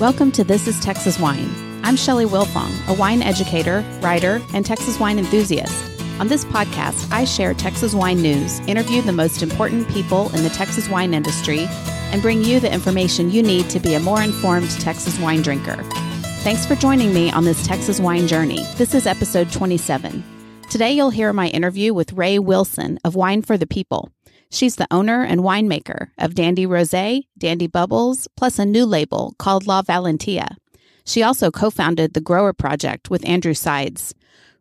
Welcome to This is Texas Wine. I'm Shelly Wilfong, a wine educator, writer, and Texas wine enthusiast. On this podcast, I share Texas wine news, interview the most important people in the Texas wine industry, and bring you the information you need to be a more informed Texas wine drinker. Thanks for joining me on this Texas wine journey. This is episode 27. Today, you'll hear my interview with Rae Wilson of Wine for the People. She's the owner and winemaker of Dandy Rosé, Dandy Bubbles, plus a new label called La Valentia. She also co founded the Grower Project with Andrew Sides.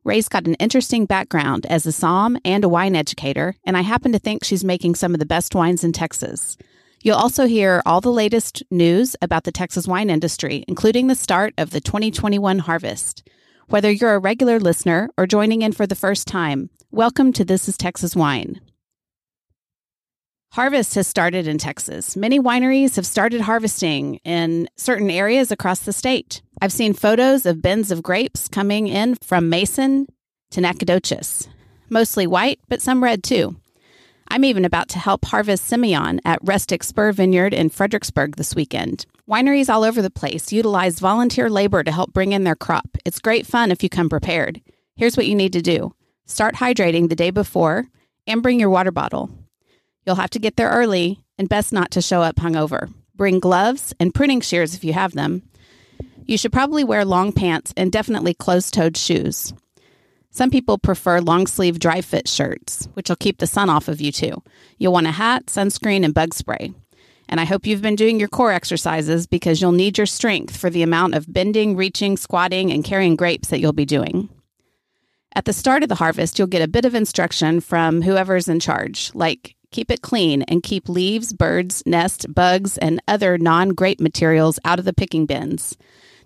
Rae's got an interesting background as a som and a wine educator, and I happen to think she's making some of the best wines in Texas. You'll also hear all the latest news about the Texas wine industry, including the start of the 2021 harvest. Whether you're a regular listener or joining in for the first time, welcome to This is Texas Wine. Harvest has started in Texas. Many wineries have started harvesting in certain areas across the state. I've seen photos of bins of grapes coming in from Mason to Nacogdoches, mostly white, but some red too. I'm even about to help harvest Semillon at Rustic Spur Vineyard in Fredericksburg this weekend. Wineries all over the place utilize volunteer labor to help bring in their crop. It's great fun if you come prepared. Here's what you need to do start hydrating the day before and bring your water bottle. You'll have to get there early and best not to show up hungover. Bring gloves and pruning shears if you have them. You should probably wear long pants and definitely closed toed shoes. Some people prefer long sleeve dry fit shirts, which will keep the sun off of you too. You'll want a hat, sunscreen, and bug spray. And I hope you've been doing your core exercises because you'll need your strength for the amount of bending, reaching, squatting, and carrying grapes that you'll be doing. At the start of the harvest, you'll get a bit of instruction from whoever's in charge, like Keep it clean and keep leaves, birds, nests, bugs, and other non grape materials out of the picking bins.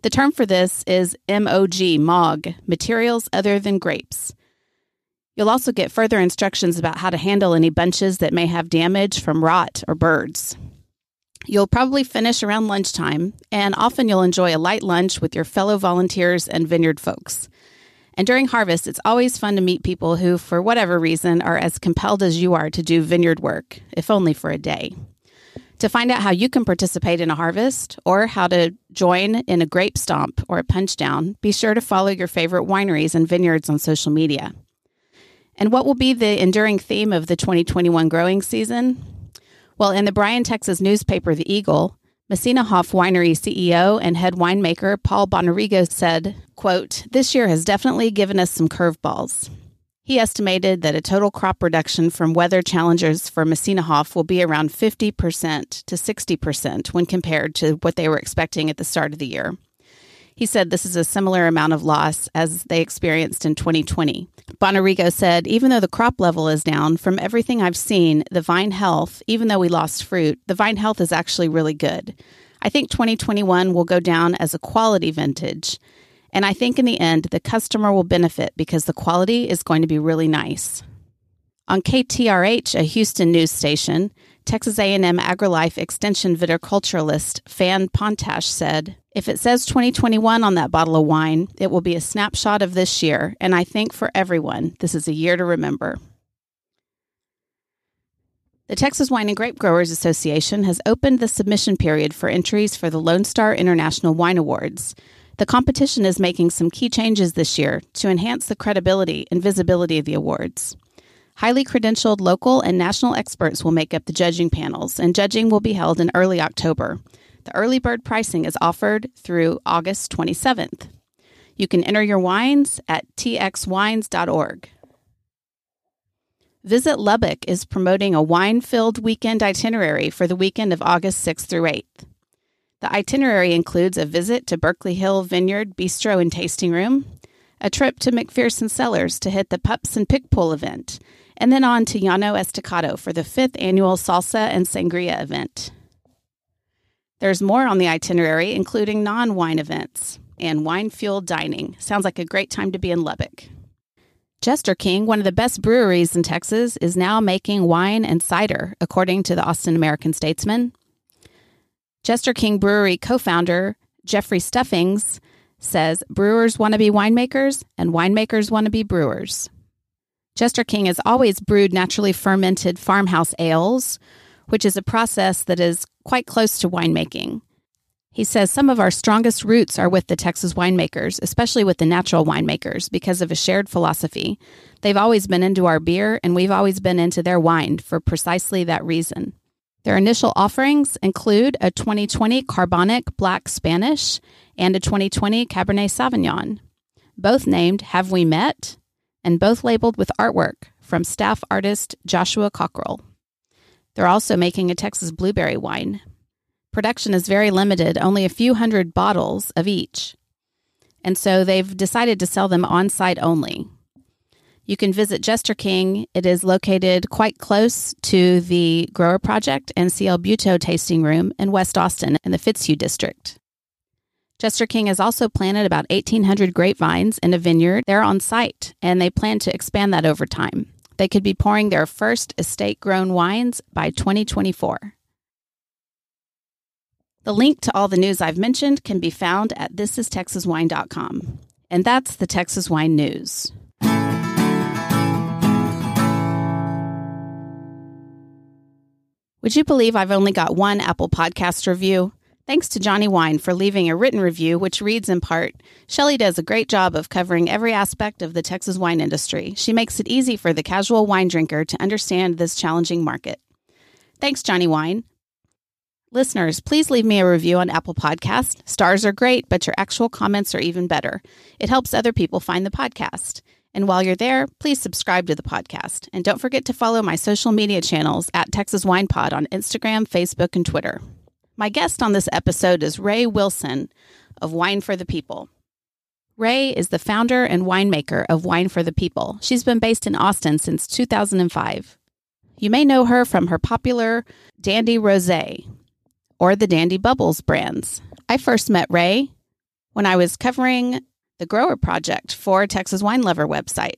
The term for this is MOG, MOG, materials other than grapes. You'll also get further instructions about how to handle any bunches that may have damage from rot or birds. You'll probably finish around lunchtime, and often you'll enjoy a light lunch with your fellow volunteers and vineyard folks. And during harvest, it's always fun to meet people who, for whatever reason, are as compelled as you are to do vineyard work, if only for a day. To find out how you can participate in a harvest or how to join in a grape stomp or a punch down, be sure to follow your favorite wineries and vineyards on social media. And what will be the enduring theme of the 2021 growing season? Well, in the Bryan, Texas newspaper, The Eagle, Messina Hof Winery CEO and head winemaker Paul Bonarrigo said, quote, This year has definitely given us some curveballs. He estimated that a total crop reduction from weather challenges for Messina Hof will be around 50% to 60% when compared to what they were expecting at the start of the year. He said this is a similar amount of loss as they experienced in 2020. Bonarrigo said, even though the crop level is down, from everything I've seen, the vine health, even though we lost fruit, the vine health is actually really good. I think 2021 will go down as a quality vintage. And I think in the end, the customer will benefit because the quality is going to be really nice. On KTRH, a Houston news station, Texas A&M AgriLife Extension viticulturalist Fran Pontasch said, "If it says 2021 on that bottle of wine, it will be a snapshot of this year, and I think for everyone, this is a year to remember." The Texas Wine and Grape Growers Association has opened the submission period for entries for the Lone Star International Wine Awards. The competition is making some key changes this year to enhance the credibility and visibility of the awards. Highly credentialed local and national experts will make up the judging panels, and judging will be held in early October. The early bird pricing is offered through August 27th. You can enter your wines at txwines.org. Visit Lubbock is promoting a wine filled weekend itinerary for the weekend of August 6th through 8th. The itinerary includes a visit to Burklee Hill Vineyard Bistro and Tasting Room, a trip to McPherson Cellars to hit the Pups and Picpoul event, and then on to Llano Estacado for the fifth annual Salsa and Sangria event. There's more on the itinerary, including non wine events and wine fueled dining. Sounds like a great time to be in Lubbock. Jester King, one of the best breweries in Texas, is now making wine and cider, according to the Austin American Statesman. Jester King Brewery co founder Jeffrey Stuffings says brewers want to be winemakers and winemakers want to be brewers. Jester King has always brewed naturally fermented farmhouse ales, which is a process that is quite close to winemaking. He says some of our strongest roots are with the Texas winemakers, especially with the natural winemakers, because of a shared philosophy. They've always been into our beer, and we've always been into their wine for precisely that reason. Their initial offerings include a 2020 Carbonic Black Spanish and a 2020 Cabernet Sauvignon, both named Have We Met, and both labeled with artwork from staff artist Joshua Cockrell. They're also making a Texas blueberry wine. Production is very limited, only a few hundred bottles of each. And so they've decided to sell them on site only. You can visit Jester King. It is located quite close to the Grower Project and CL Butaud tasting room in West Austin in the Fitzhugh district. Jester King has also planted about 1,800 grapevines in a vineyard there on site, and they plan to expand that over time. They could be pouring their first estate grown wines by 2024. The link to all the news I've mentioned can be found at thisistexaswine.com. And that's the Texas Wine News. Would you believe I've only got one Apple Podcast review? Thanks to Johnny Wine for leaving a written review, which reads in part Shelly does a great job of covering every aspect of the Texas wine industry. She makes it easy for the casual wine drinker to understand this challenging market. Thanks, Johnny Wine. Listeners, please leave me a review on Apple Podcast. Stars are great, but your actual comments are even better. It helps other people find the podcast. And while you're there, please subscribe to the podcast. And don't forget to follow my social media channels at Texas Wine Pod on Instagram, Facebook, and Twitter. My guest on this episode is Rae Wilson of Wine for the People. Rae is the founder and winemaker of Wine for the People. She's been based in Austin since 2005. You may know her from her popular Dandy Rosé or the Dandy Bubbles brands. I first met Rae when I was covering the Grower Project for Texas Wine Lover website.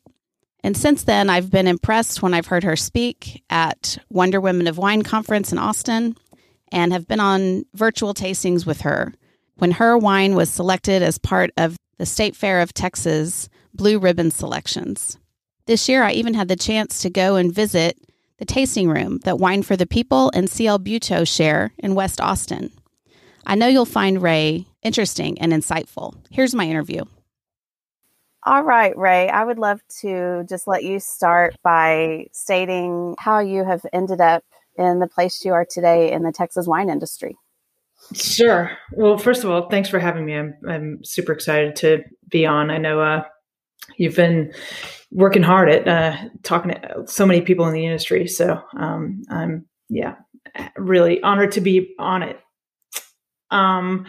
And since then, I've been impressed when I've heard her speak at Wonder Women of Wine Conference in Austin and have been on virtual tastings with her when her wine was selected as part of the State Fair of Texas Blue Ribbon selections. This year, I even had the chance to go and visit the tasting room that Wine for the People and CL Butaud share in West Austin. I know you'll find Rae interesting and insightful. Here's my interview. All right, Rae, I would love to just let you start by stating how you have ended up in the place you are today in the Texas wine industry. Sure. Well, first of all, thanks for having me. I'm I'm super excited to be on. I know uh, you've been working hard at uh, talking to so many people in the industry, so um, I'm yeah really honored to be on it. Um,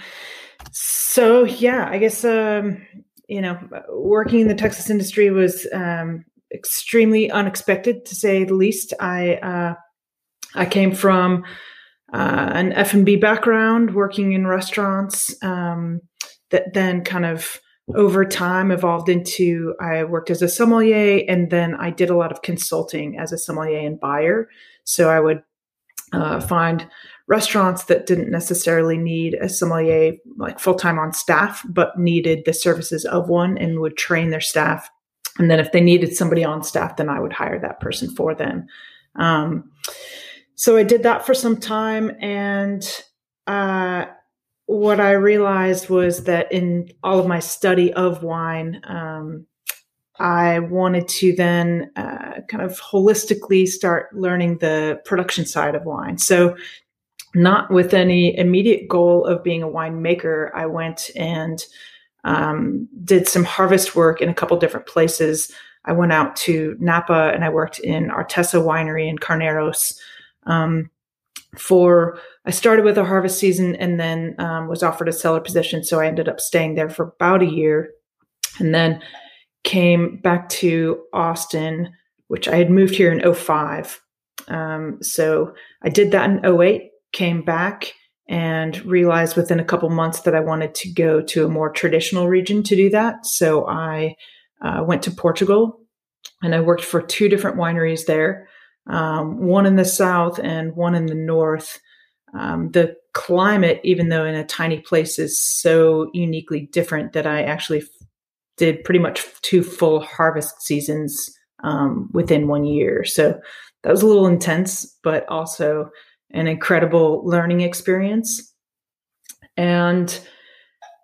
so yeah, I guess um, you know, working in the Texas industry was um, extremely unexpected to say the least. I uh, I came from uh, an F and B background, working in restaurants. Um, that then kind of over time evolved into I worked as a sommelier, and then I did a lot of consulting as a sommelier and buyer. So I would uh, find restaurants that didn't necessarily need a sommelier like full time on staff, but needed the services of one and would train their staff. And then if they needed somebody on staff, then I would hire that person for them. Um, so I did that for some time. And uh, what I realized was that in all of my study of wine, um, I wanted to then uh, kind of holistically start learning the production side of wine. So not with any immediate goal of being a winemaker, I went and um, did some harvest work in a couple different places. I went out to Napa and I worked in Artesa Winery in Carneros. Um, for I started with a harvest season and then um, was offered a cellar position, so I ended up staying there for about a year, and then came back to Austin, which I had moved here in 05. Um, so I did that in 08 came back and realized within a couple months that I wanted to go to a more traditional region to do that. So I uh, went to Portugal and I worked for two different wineries there, um, one in the south and one in the north. Um, the climate, even though in a tiny place, is so uniquely different that I actually f- did pretty much two full harvest seasons um, within one year. So that was a little intense, but also an incredible learning experience. And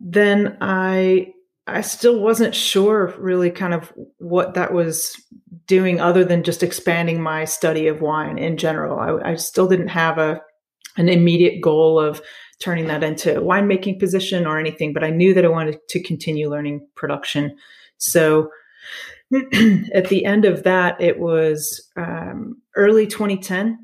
then I I still wasn't sure really kind of what that was doing other than just expanding my study of wine in general. I, I still didn't have a an immediate goal of turning that into a winemaking position or anything, but I knew that I wanted to continue learning production. So at the end of that, it was um, early 2010.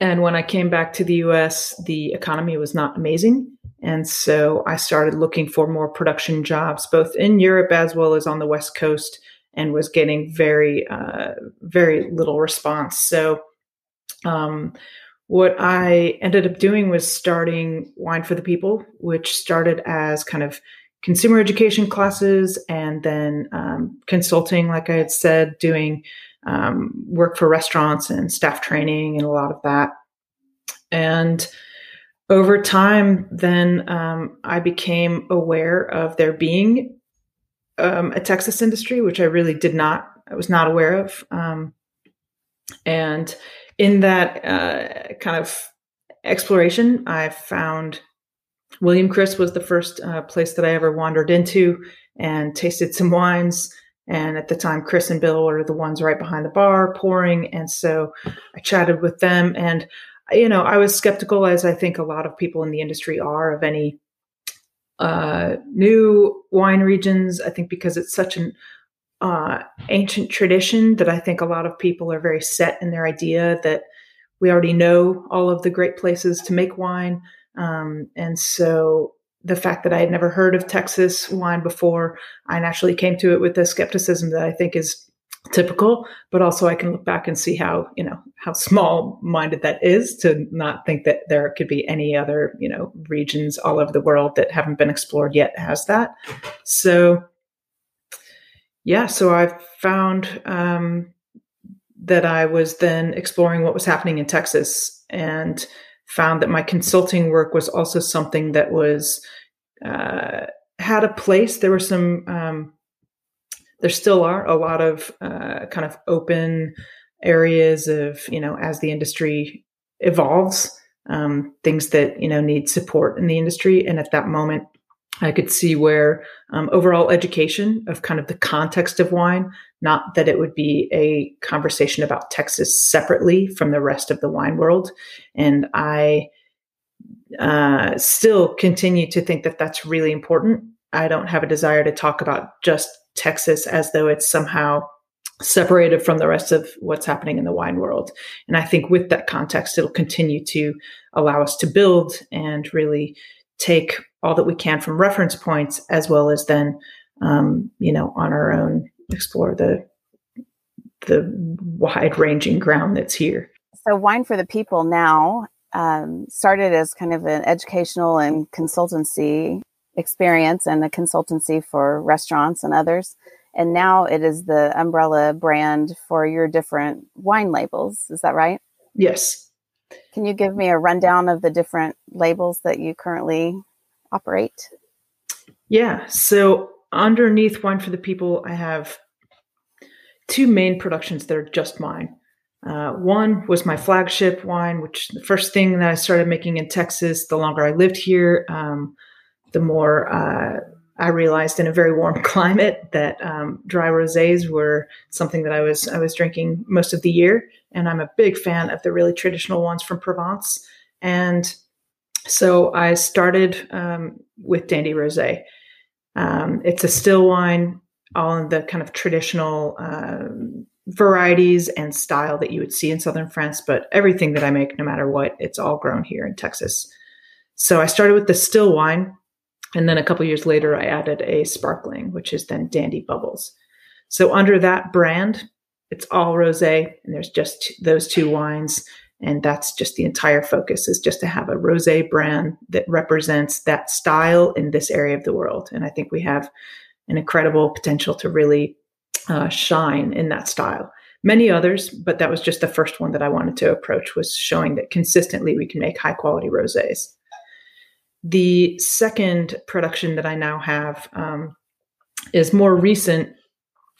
And when I came back to the US, the economy was not amazing. And so I started looking for more production jobs, both in Europe as well as on the West Coast, and was getting very, uh, very little response. So, um, what I ended up doing was starting Wine for the People, which started as kind of consumer education classes and then um, consulting, like I had said, doing um, work for restaurants and staff training and a lot of that. And over time, then um, I became aware of there being um, a Texas industry, which I really did not, I was not aware of. Um, and in that uh, kind of exploration, I found William Chris was the first uh, place that I ever wandered into and tasted some wines. And at the time, Chris and Bill were the ones right behind the bar pouring. And so I chatted with them. And, you know, I was skeptical, as I think a lot of people in the industry are, of any uh, new wine regions. I think because it's such an uh, ancient tradition that I think a lot of people are very set in their idea that we already know all of the great places to make wine. Um, and so the fact that I had never heard of Texas wine before, I naturally came to it with a skepticism that I think is typical, but also I can look back and see how, you know, how small minded that is to not think that there could be any other, you know, regions all over the world that haven't been explored yet has that. So yeah, so I found um, that I was then exploring what was happening in Texas and found that my consulting work was also something that was uh, had a place. There were some, um, there still are a lot of uh, kind of open areas of you know as the industry evolves, um, things that you know need support in the industry. And at that moment, I could see where um, overall education of kind of the context of wine, not that it would be a conversation about Texas separately from the rest of the wine world. And I uh, still continue to think that that's really important. I don't have a desire to talk about just Texas as though it's somehow separated from the rest of what's happening in the wine world. And I think with that context, it'll continue to allow us to build and really take all that we can from reference points as well as then um, you know on our own explore the the wide ranging ground that's here so wine for the people now um, started as kind of an educational and consultancy experience and a consultancy for restaurants and others and now it is the umbrella brand for your different wine labels is that right yes can you give me a rundown of the different labels that you currently operate? Yeah. So underneath Wine for the People, I have two main productions that are just mine. Uh, one was my flagship wine, which the first thing that I started making in Texas. The longer I lived here, um, the more uh, I realized in a very warm climate that um, dry rosés were something that I was I was drinking most of the year, and I'm a big fan of the really traditional ones from Provence. And so I started um, with Dandy Rosé. Um, it's a still wine, all in the kind of traditional um, varieties and style that you would see in southern France. But everything that I make, no matter what, it's all grown here in Texas. So I started with the still wine, and then a couple years later, I added a sparkling, which is then Dandy Bubbles. So under that brand, it's all rosé, and there's just those two wines, and that's just the entire focus is just to have a rosé brand that represents that style in this area of the world. And I think we have an incredible potential to really uh, shine in that style. Many others, but that was just the first one that I wanted to approach was showing that consistently we can make high quality rosés. The second production that I now have um, is more recent,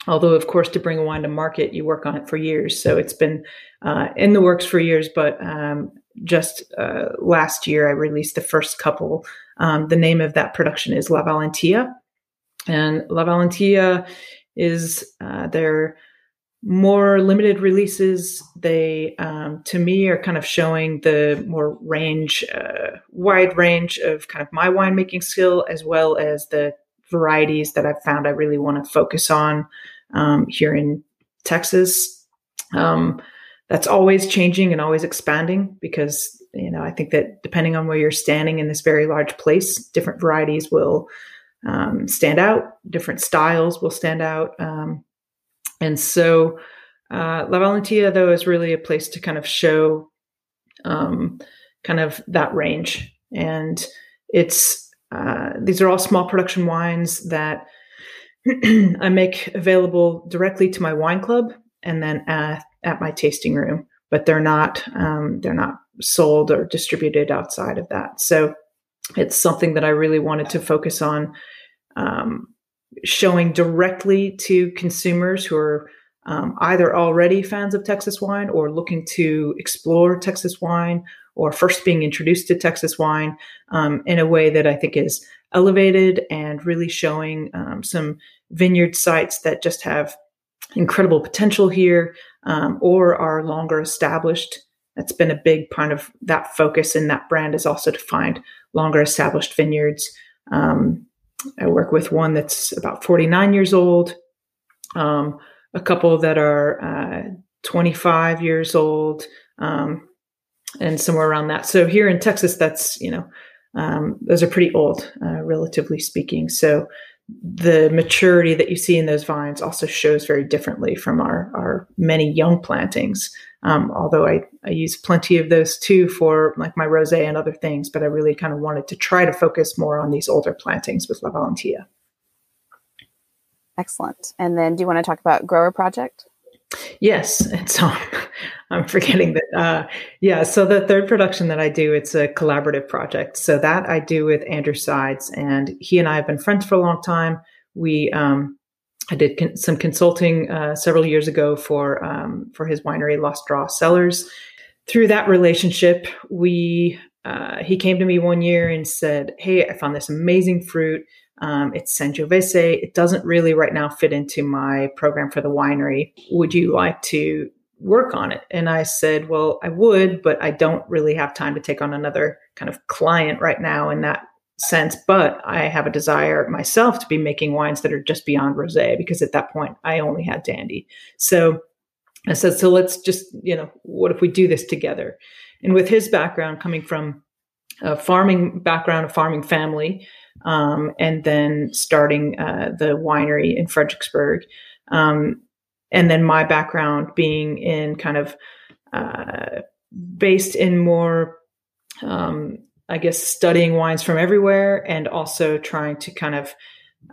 although, of course, to bring a wine to market, you work on it for years. So it's been uh, in the works for years, but um, just uh, last year, I released the first couple Um, the name of that production is La Valentia. And La Valentia is uh, their more limited releases. They, um, to me, are kind of showing the more range, uh, wide range of kind of my winemaking skill, as well as the varieties that I've found I really want to focus on um, here in Texas. Um, that's always changing and always expanding because you know I think that depending on where you're standing in this very large place, different varieties will um, stand out, different styles will stand out, um, and so uh, La Valentia though is really a place to kind of show um, kind of that range, and it's uh, these are all small production wines that I make available directly to my wine club and then at, at my tasting room, but they're not um, they're not sold or distributed outside of that. So it's something that I really wanted to focus on um, showing directly to consumers who are um, either already fans of Texas wine or looking to explore Texas wine or first being introduced to Texas wine um, in a way that I think is elevated and really showing um, some vineyard sites that just have incredible potential here um, or are longer established. That's been a big part of that focus and that brand is also to find longer established vineyards. Um, I work with one that's about 49 years old, um, a couple that are uh, 25 years old, um, and somewhere around that. So here in Texas, that's you know um, those are pretty old, uh, relatively speaking. So the maturity that you see in those vines also shows very differently from our our many young plantings. Um, although I, I use plenty of those too for like my rosé and other things, but I really kind of wanted to try to focus more on these older plantings with La Valentia. Excellent. And then, do you want to talk about Grower Project? Yes, and so I'm forgetting that. Uh, yeah, so the third production that I do, it's a collaborative project. So that I do with Andrew Sides, and he and I have been friends for a long time. We um, I did con- some consulting uh, several years ago for um, for his winery, Lost Draw Cellars. Through that relationship, we uh, he came to me one year and said, "Hey, I found this amazing fruit. Um, it's Sangiovese. It doesn't really right now fit into my program for the winery. Would you like to work on it? And I said, well, I would, but I don't really have time to take on another kind of client right now in that sense. But I have a desire myself to be making wines that are just beyond rosé because at that point I only had Dandy. So I said, so let's just, you know, what if we do this together? And with his background coming from a farming background, a farming family, um, and then starting uh, the winery in Fredericksburg. Um, and then my background being in kind of uh, based in more, um, I guess, studying wines from everywhere and also trying to kind of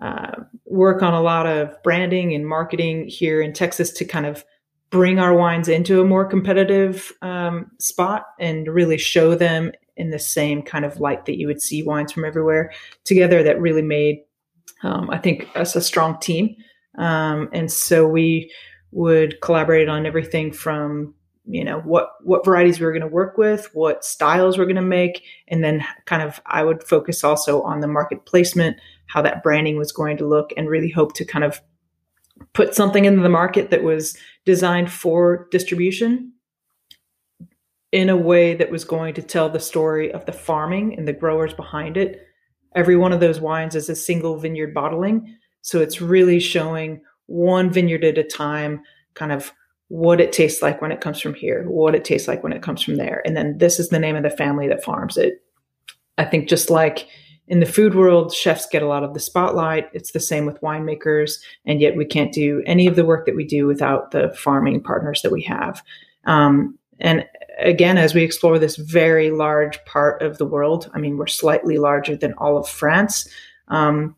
uh, work on a lot of branding and marketing here in Texas to kind of bring our wines into a more competitive um, spot and really show them in the same kind of light that you would see wines from everywhere together that really made um, i think us a strong team. Um, and so we would collaborate on everything from you know what what varieties we were going to work with what styles we're going to make and then kind of i would focus also on the market placement how that branding was going to look and really hope to kind of put something into the market that was designed for distribution in a way that was going to tell the story of the farming and the growers behind it. Every one of those wines is a single vineyard bottling. So it's really showing one vineyard at a time, kind of what it tastes like when it comes from here, what it tastes like when it comes from there. And then this is the name of the family that farms it. I think just like in the food world, chefs get a lot of the spotlight. It's the same with winemakers. And yet we can't do any of the work that we do without the farming partners that we have. Um, and again, as we explore this very large part of the world, I mean, we're slightly larger than all of France. Um,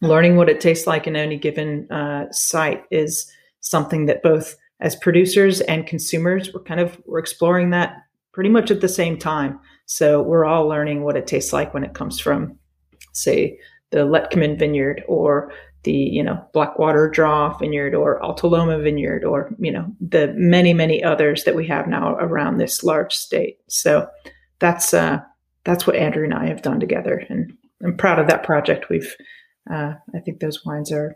learning what it tastes like in any given uh, site is something that both as producers and consumers, we're kind of we're exploring that pretty much at the same time. So we're all learning what it tastes like when it comes from, say, the Letkeman vineyard or the you know Blackwater Draw Vineyard or Alta Loma Vineyard or you know the many many others that we have now around this large state. So that's uh, that's what Andrew and I have done together, and I'm proud of that project. We've uh, I think those wines are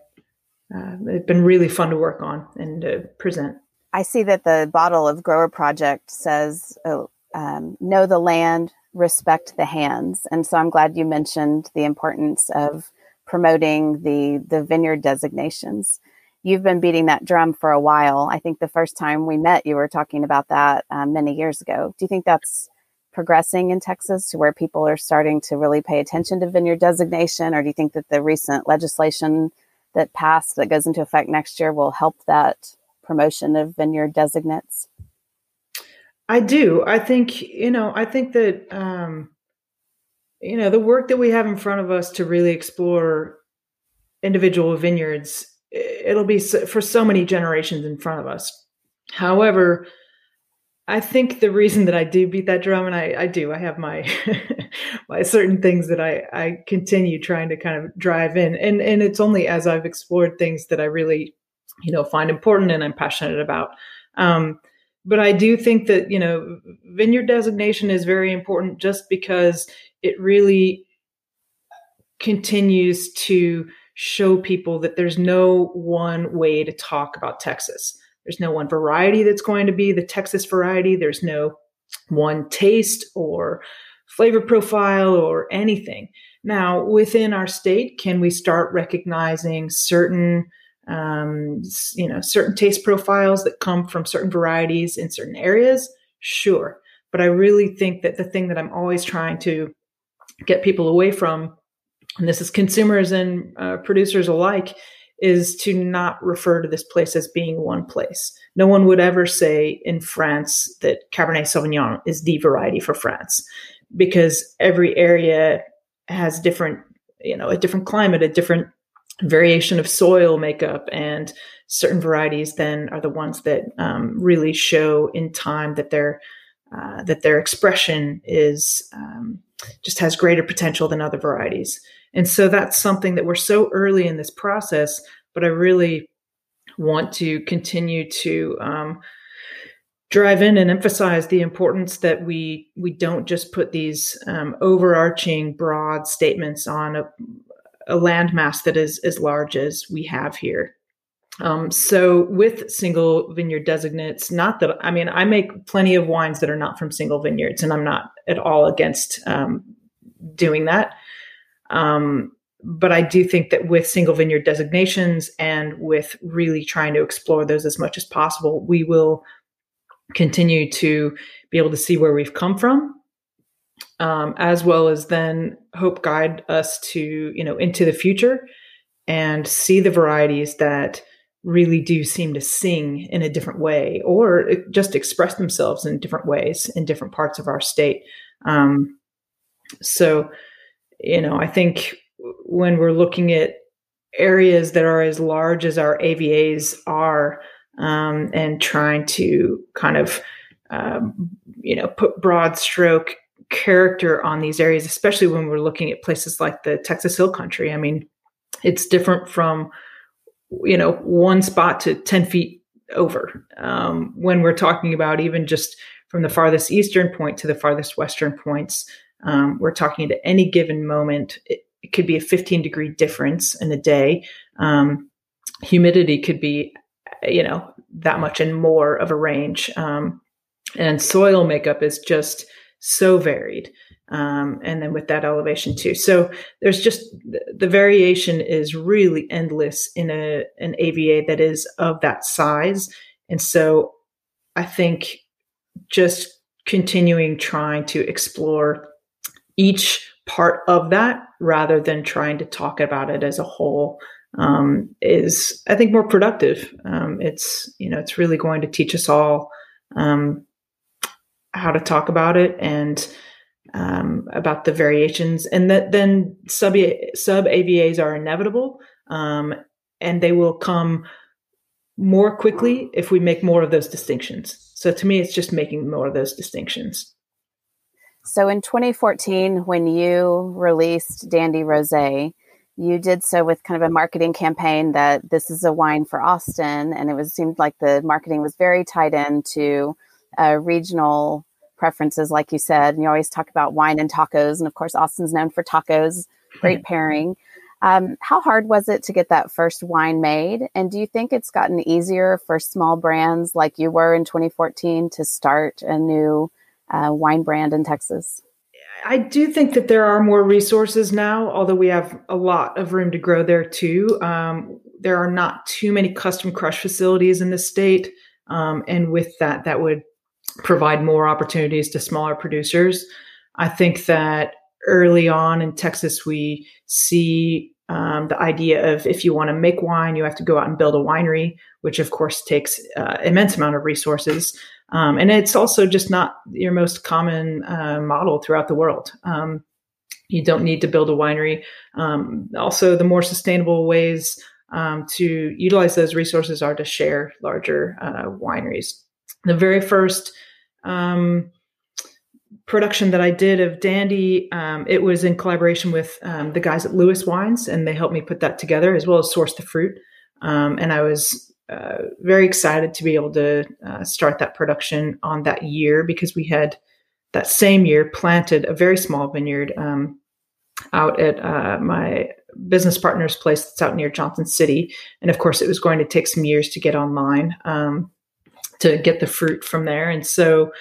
uh, they've been really fun to work on and to present. I see that the bottle of Grower Project says, oh, um, "Know the land, respect the hands," and so I'm glad you mentioned the importance of promoting the the vineyard designations. You've been beating that drum for a while. I think the first time we met, you were talking about that um, many years ago. Do you think that's progressing in Texas to where people are starting to really pay attention to vineyard designation, or do you think that the recent legislation that passed that goes into effect next year will help that promotion of vineyard designates? I do. I think you know. I think that um, you know the work that we have in front of us to really explore individual vineyards. It'll be for so many generations in front of us. However, I think the reason that I do beat that drum, and I, I do, I have my my certain things that I, I continue trying to kind of drive in, and and it's only as I've explored things that I really, you know, find important and I'm passionate about. Um, but I do think that you know, vineyard designation is very important, just because it really continues to show people that there's no one way to talk about Texas there's no one variety that's going to be the Texas variety. There's no one taste or flavor profile or anything. Now, within our state, can we start recognizing certain, um, you know, certain taste profiles that come from certain varieties in certain areas? Sure. But I really think that the thing that I'm always trying to get people away from, and this is consumers and uh, producers alike, is to not refer to this place as being one place. No one would ever say in France that Cabernet Sauvignon is the variety for France because every area has different, you know, a different climate, a different variation of soil makeup, and certain varieties then are the ones that um, really show in time that their uh, that their expression is um, just has greater potential than other varieties. And so that's something that we're so early in this process, but I really want to continue to um, drive in and emphasize the importance that we we don't just put these um, overarching broad statements on a, a landmass that is as large as we have here. Um, so with single vineyard designates, not that I mean I make plenty of wines that are not from single vineyards, and I'm not at all against um, doing that. Um, but I do think that with single vineyard designations and with really trying to explore those as much as possible, we will continue to be able to see where we've come from, um, as well as then hope guide us to you know into the future and see the varieties that really do seem to sing in a different way or just express themselves in different ways in different parts of our state. Um, so you know, I think when we're looking at areas that are as large as our AVAs are, um, and trying to kind of, um, you know, put broad stroke character on these areas, especially when we're looking at places like the Texas Hill Country. I mean, it's different from, you know, one spot to 10 feet over. Um, when we're talking about even just from the farthest eastern point to the farthest western points, um, we're talking at any given moment, it, it, could be a 15 degree difference in a day. Um, humidity could be, you know, that much and more of a range. Um, and soil makeup is just so varied. Um, and then with that elevation too. So there's just the variation is really endless in a an AVA that is of that size. And so I think just continuing trying to explore each part of that rather than trying to talk about it as a whole um, is i think more productive. Um, it's you know it's really going to teach us all um, how to talk about it and um, about the variations. And that then sub sub avas are inevitable um, and they will come more quickly if we make more of those distinctions. So to me it's just making more of those distinctions so in 2014, when you released Dandy Rosé, you did so with kind of a marketing campaign that this is a wine for Austin, and it was seemed like the marketing was very tied into uh, regional preferences, like you said. And you always talk about wine and tacos, and of course, Austin's known for tacos. Great pairing. Um, how hard was it to get that first wine made? And do you think it's gotten easier for small brands like you were in 2014 to start a new uh, wine brand in Texas? I do think that there are more resources now, although we have a lot of room to grow there too. Um, there are not too many custom crush facilities in the state. Um, and with that, that would provide more opportunities to smaller producers. I think that early on in Texas, we see um, the idea of if you want to make wine, you have to go out and build a winery, which of course takes uh, immense amount of resources. Um, and it's also just not your most common uh, model throughout the world. Um, you don't need to build a winery. Um, also, the more sustainable ways um, to utilize those resources are to share larger uh, wineries. The very first um, production that I did of Dandy, um, it was in collaboration with um, the guys at Lewis Wines, and they helped me put that together as well as source the fruit. Um, and I was uh, very excited to be able to uh, start that production on that year because we had that same year planted a very small vineyard um, out at uh, my business partner's place that's out near Johnson City. And of course, it was going to take some years to get online um, to get the fruit from there. And so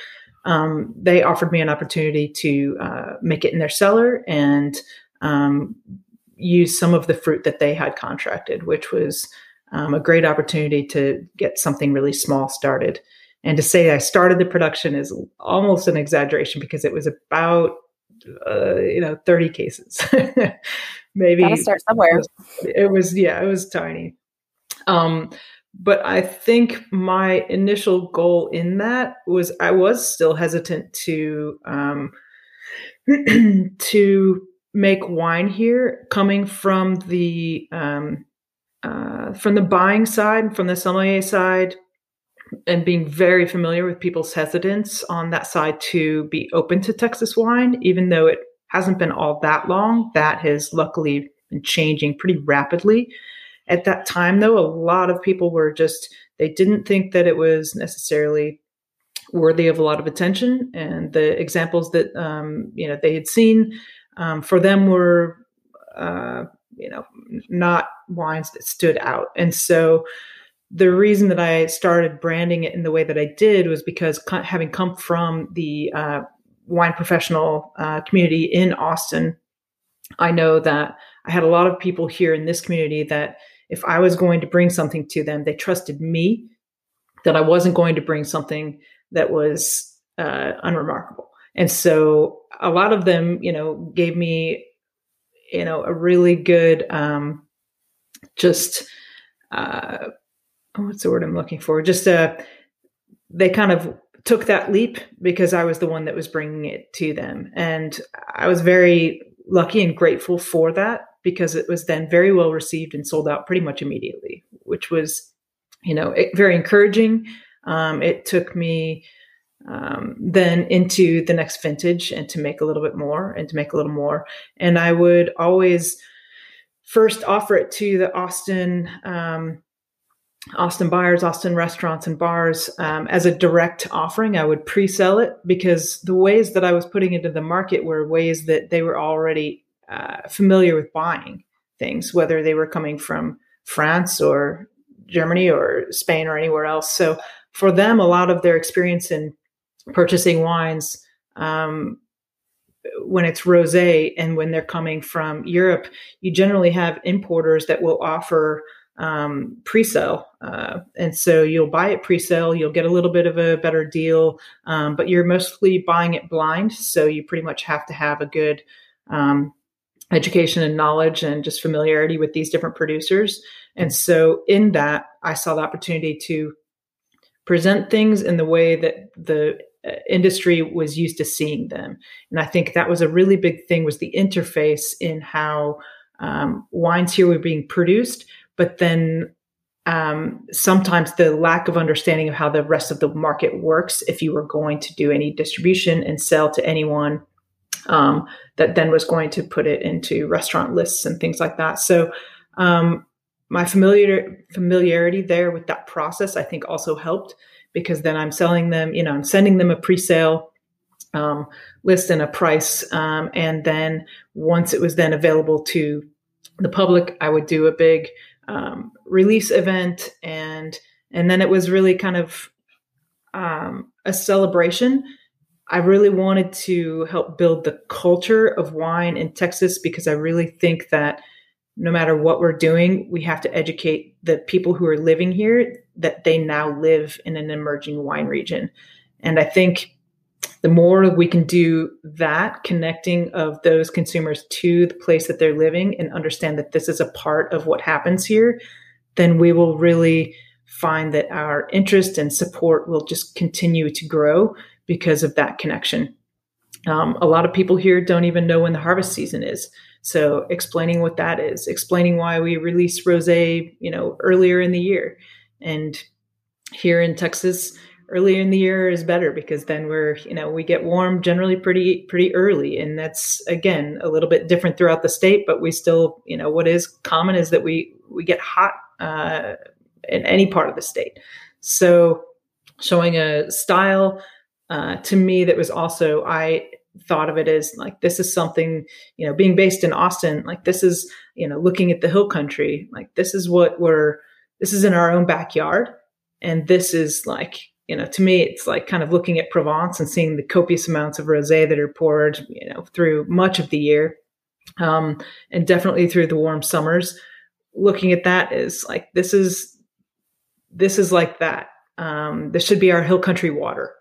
um, they offered me an opportunity to uh, make it in their cellar and um, use some of the fruit that they had contracted, which was um, a great opportunity to get something really small started. And to say I started the production is almost an exaggeration because it was about uh, you know 30 cases, maybe. Gotta start somewhere. It was, yeah, it was tiny. Um, but I think my initial goal in that was I was still hesitant to um, to make wine here, coming from the um, uh, from the buying side, from the sommelier side, and being very familiar with people's hesitance on that side to be open to Texas wine, even though it hasn't been all that long. That has luckily been changing pretty rapidly. At that time, though, a lot of people were just, they didn't think that it was necessarily worthy of a lot of attention. And the examples that, um, you know, they had seen um, for them were, uh, you know, not wines that stood out. And so the reason that I started branding it in the way that I did was because having come from the uh, wine professional uh, community in Austin, I know that I had a lot of people here in this community that if I was going to bring something to them, they trusted me that I wasn't going to bring something that was uh, unremarkable. And so a lot of them, you know, gave me, you know, a really good, um, just, uh, what's the word I'm looking for? Just, uh, they kind of took that leap because I was the one that was bringing it to them. And I was very lucky and grateful for that because it was then very well received and sold out pretty much immediately, which was, you know, very encouraging. Um, it took me um, then into the next vintage and to make a little bit more and to make a little more. And I would always first offer it to the Austin. Um, Austin buyers, Austin restaurants and bars um, as a direct offering. I would pre sell it because the ways that I was putting into the market were ways that they were already uh, familiar with buying things, whether they were coming from France or Germany or Spain or anywhere else. So for them, a lot of their experience in purchasing wines um, when it's rosé and when they're coming from Europe, you generally have importers that will offer um, pre-sale, uh, and so you'll buy it pre-sale. You'll get a little bit of a better deal, um, but you're mostly buying it blind. So you pretty much have to have a good um, education and knowledge and just familiarity with these different producers. And so, in that, I saw the opportunity to present things in the way that the industry was used to seeing them. And I think that was a really big thing was the interface in how um, wines here were being produced, but then um, sometimes the lack of understanding of how the rest of the market works if you were going to do any distribution and sell to anyone um, that then was going to put it into restaurant lists and things like that. So um, my familiar familiarity there with that process, I think, also helped because then I'm selling them. You know, I'm sending them a pre-sale. um, list and a price. Um, and then once it was then available to the public, I would do a big um, release event, and and then it was really kind of um, a celebration. I really wanted to help build the culture of wine in Texas because I really think that no matter what we're doing, we have to educate the people who are living here that they now live in an emerging wine region. And I think the more we can do that connecting of those consumers to the place that they're living and understand that this is a part of what happens here, then we will really find that our interest and support will just continue to grow because of that connection. Um, a lot of people here don't even know when the harvest season is. So explaining what that is, explaining why we release rosé, you know, earlier in the year. And here in Texas, earlier in the year is better because then we're you know we get warm generally pretty pretty early and that's again a little bit different throughout the state but we still you know what is common is that we we get hot uh, in any part of the state so showing a style uh, to me that was also i thought of it as like this is something you know being based in austin like this is you know looking at the hill country like this is what we're this is in our own backyard and this is like you know, to me, it's like kind of looking at Provence and seeing the copious amounts of rosé that are poured, you know, through much of the year, um, and definitely through the warm summers. Looking at that is like this is this is like that. Um, this should be our hill country water.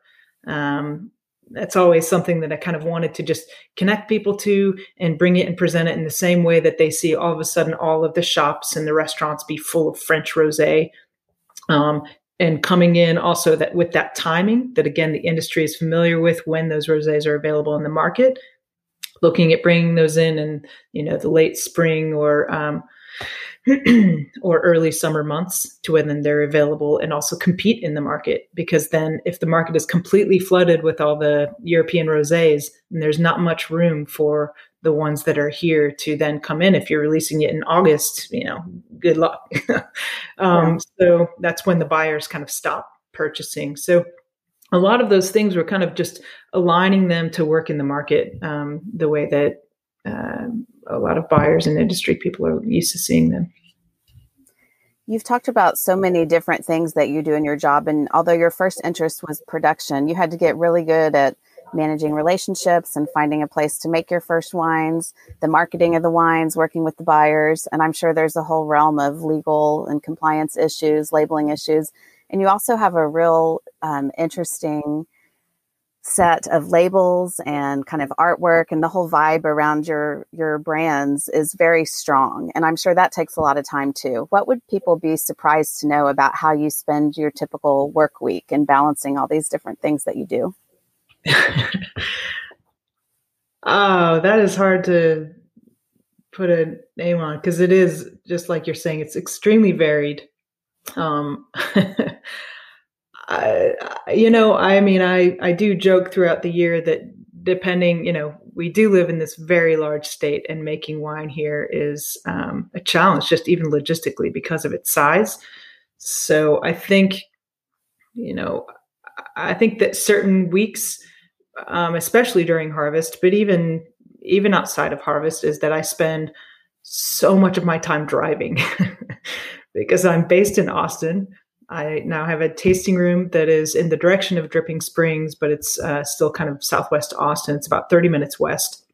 Um, that's always something that I kind of wanted to just connect people to and bring it and present it in the same way that they see all of a sudden all of the shops and the restaurants be full of French rosé. Um, and coming in also that with that timing that again the industry is familiar with when those rosés are available in the market looking at bringing those in in you know the late spring or um, or early summer months to when they're available and also compete in the market because then if the market is completely flooded with all the European rosés and there's not much room for the ones that are here to then come in. If you're releasing it in August, you know, good luck. um. So that's when the buyers kind of stop purchasing. So a lot of those things were kind of just aligning them to work in the market um, the way that uh, a lot of buyers and industry people are used to seeing them. You've talked about so many different things that you do in your job. And although your first interest was production, you had to get really good at managing relationships and finding a place to make your first wines, the marketing of the wines, working with the buyers. And I'm sure there's a whole realm of legal and compliance issues, labeling issues. And you also have a real um, interesting set of labels and kind of artwork and the whole vibe around your your brands is very strong. And i'm sure that takes a lot of time too. What would people be surprised to know about how you spend your typical work week and balancing all these different things that you do? Oh, that is hard to put a name on because it is just like you're saying, it's extremely varied. Um, You know, I mean, I, I do joke throughout the year that depending, you know, we do live in this very large state and making wine here is um, a challenge, just even logistically because of its size. So I think, you know, I think that certain weeks um, especially during harvest, but even even outside of harvest, is that I spend so much of my time driving because I'm based in Austin. I now have a tasting room that is in the direction of Dripping Springs, but it's uh, still kind of southwest Austin. It's about 30 minutes west.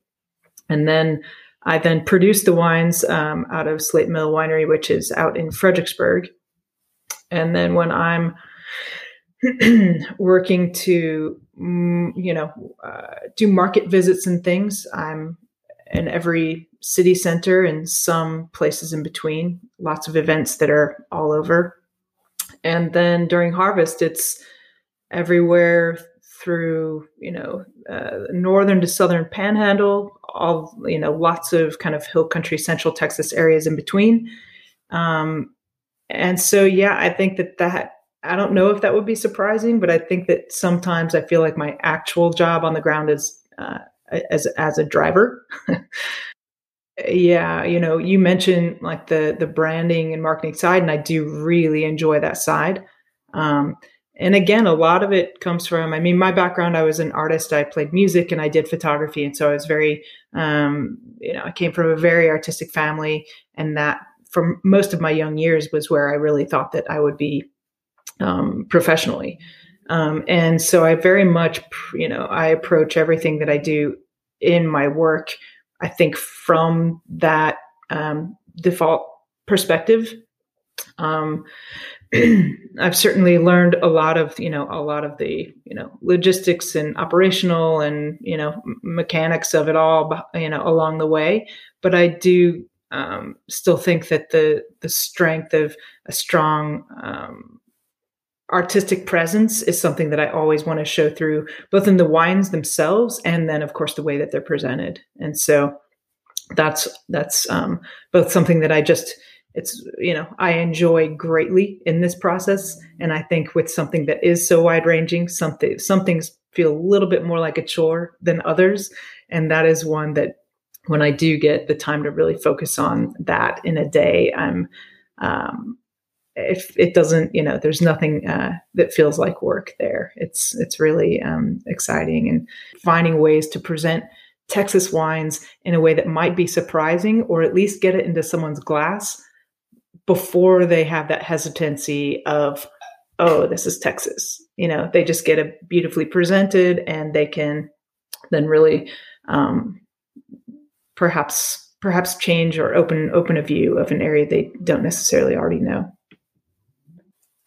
And then I then produce the wines um, out of Slate Mill Winery, which is out in Fredericksburg. And then when I'm working to mm, you know uh, do market visits and things i'm in every city center and some places in between lots of events that are all over and then during harvest it's everywhere through you know uh, northern to southern panhandle all you know lots of kind of hill country central texas areas in between um, and so yeah i think that that I don't know if that would be surprising, but I think that sometimes I feel like my actual job on the ground is uh, as as a driver. yeah, you know, you mentioned like the the branding and marketing side, and I do really enjoy that side. Um, and again, a lot of it comes from, I mean, my background, I was an artist. I played music and I did photography. And so I was very, um, you know, I came from a very artistic family. And that for most of my young years was where I really thought that I would be um, professionally. Um, and so I very much, you know, I approach everything that I do in my work, I think from that um, default perspective. Um, I've certainly learned a lot of, you know, a lot of the, you know, logistics and operational and, you know, mechanics of it all, you know, along the way. But I do um, still think that the the strength of a strong um, artistic presence is something that I always want to show through, both in the wines themselves and then, of course, the way that they're presented. And so that's that's um, both something that I just it's you know i enjoy greatly in this process and i think with something that is so wide ranging something some things feel a little bit more like a chore than others and that is one that when i do get the time to really focus on that in a day i'm um, if it doesn't you know there's nothing uh, that feels like work there it's it's really um, exciting and finding ways to present texas wines in a way that might be surprising or at least get it into someone's glass before they have that hesitancy of, oh, this is Texas. You know, they just get it beautifully presented and they can then really um, perhaps perhaps change or open open a view of an area they don't necessarily already know.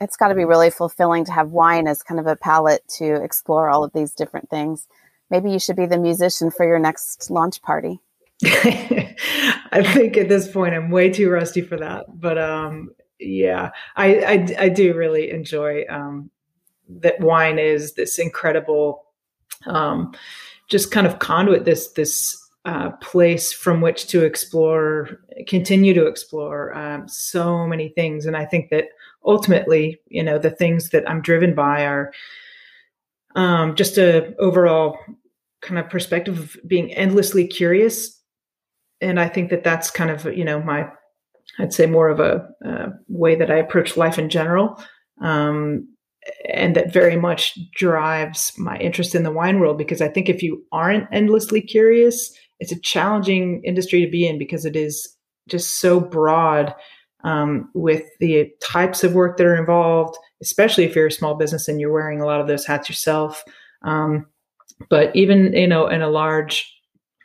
It's got to be really fulfilling to have wine as kind of a palette to explore all of these different things. Maybe you should be the musician for your next launch party. I think at this point I'm way too rusty for that. But um, yeah, I, I, I do really enjoy um, that wine is this incredible, um, just kind of conduit this this uh, place from which to explore, continue to explore um, so many things. And I think that ultimately, you know, the things that I'm driven by are um, just a overall kind of perspective of being endlessly curious. And I think that that's kind of you know my I'd say more of a, way that I approach life in general, um, and that very much drives my interest in the wine world because I think if you aren't endlessly curious, it's a challenging industry to be in because it is just so broad um, with the types of work that are involved, especially if you're a small business and you're wearing a lot of those hats yourself. Um, but even you know in a large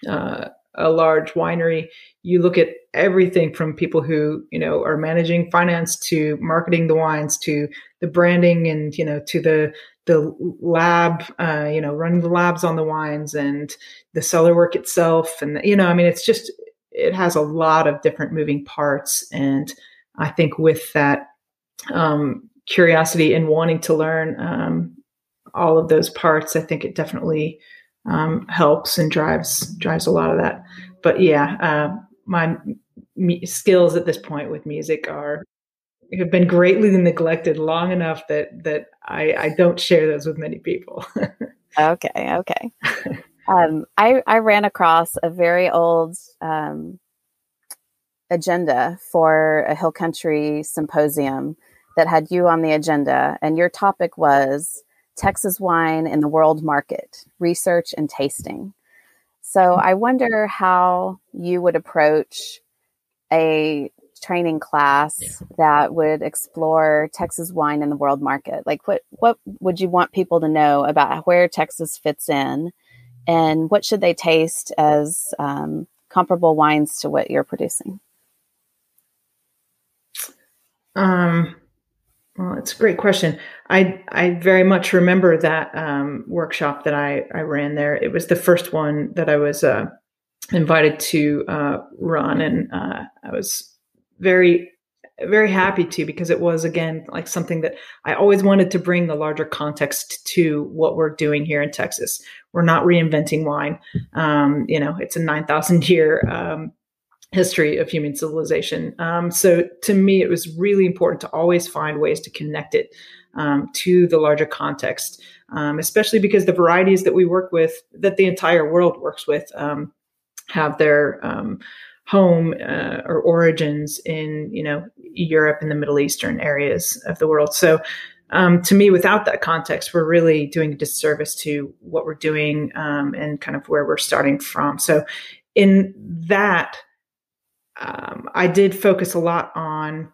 uh, a large winery, you look at everything from people who you know are managing finance to marketing the wines to the branding and you know to the the lab, uh, you know, running the labs on the wines and the cellar work itself, and you know, I mean, it's just it has a lot of different moving parts, and I think with that um, curiosity and wanting to learn um, all of those parts, I think it definitely um, helps and drives drives a lot of that. But yeah, uh, my m- skills at this point with music are have been greatly neglected long enough that that I, I don't share those with many people. okay, okay. Um, I I ran across a very old um, agenda for a Hill Country symposium that had you on the agenda, and your topic was Texas wine in the world market, research and tasting. So I wonder how you would approach a training class that would explore Texas wine in the world market. Like what what would you want people to know about where Texas fits in and what should they taste as um, comparable wines to what you're producing? Um well, it's a great question. I I very much remember that um, workshop that I I ran there. It was the first one that I was uh, invited to uh, run, and uh, I was very very happy to because it was again like something that I always wanted to bring the larger context to what we're doing here in Texas. We're not reinventing wine. Um, you know, it's a nine thousand year um, history of human civilization. Um, so to me, it was really important to always find ways to connect it um, to the larger context, um, especially because the varieties that we work with, that the entire world works with, um, have their home uh, or origins in you know Europe and the Middle Eastern areas of the world. So um, to me, without that context, we're really doing a disservice to what we're doing um, and kind of where we're starting from. So, in that, um, I did focus a lot on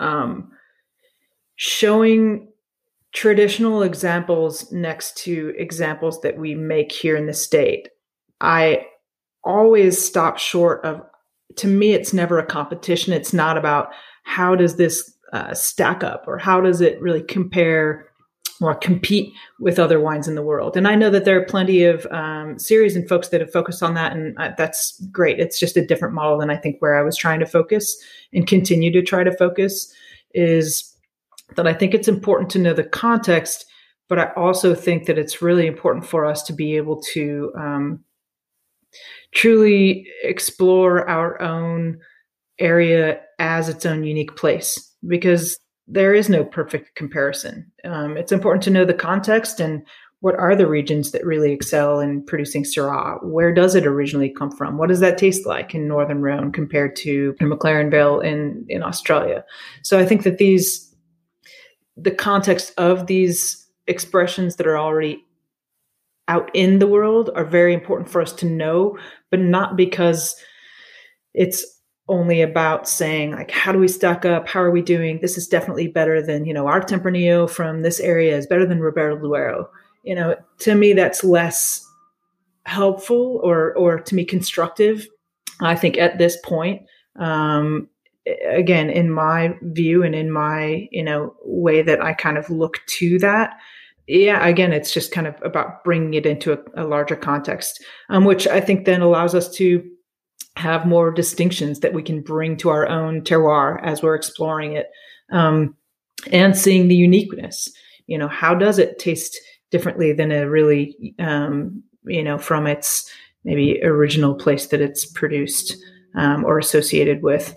um, showing traditional examples next to examples that we make here in the state. I always stop short of, to me, it's never a competition. It's not about how does this uh, stack up or how does it really compare or compete with other wines in the world. And I know that there are plenty of um, series and folks that have focused on that, and uh, that's great. It's just a different model than I think where I was trying to focus and continue to try to focus is that I think it's important to know the context, but I also think that it's really important for us to be able to um, truly explore our own area as its own unique place because there is no perfect comparison. Um, it's important to know the context and what are the regions that really excel in producing Syrah? Where does it originally come from? What does that taste like in Northern Rhone compared to McLaren Vale in, in Australia? So I think that these, the context of these expressions that are already out in the world are very important for us to know, but not because it's only about saying like how do we stack up? How are we doing? This is definitely better than you know our tempranillo from this area is better than Ribera del Duero you know to me that's less helpful or or to me constructive i think at this point. Um again in my view and in my you know way that i kind of look to that yeah again it's just kind of about bringing it into a, a larger context um, which i think then allows us to have more distinctions that we can bring to our own terroir as we're exploring it um, and seeing the uniqueness. You know how does it taste differently than a really um, you know from its maybe original place that it's produced um, or associated with?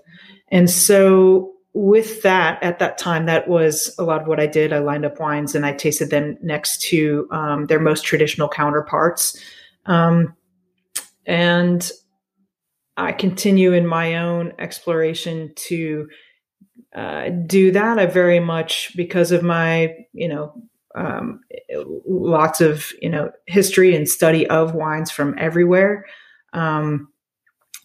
And so with that at that time that was a lot of what i did i lined up wines and i tasted them next to um, their most traditional counterparts um, and I continue in my own exploration to uh, do that. I very much, because of my, you know, um, lots of, you know, history and study of wines from everywhere. Um,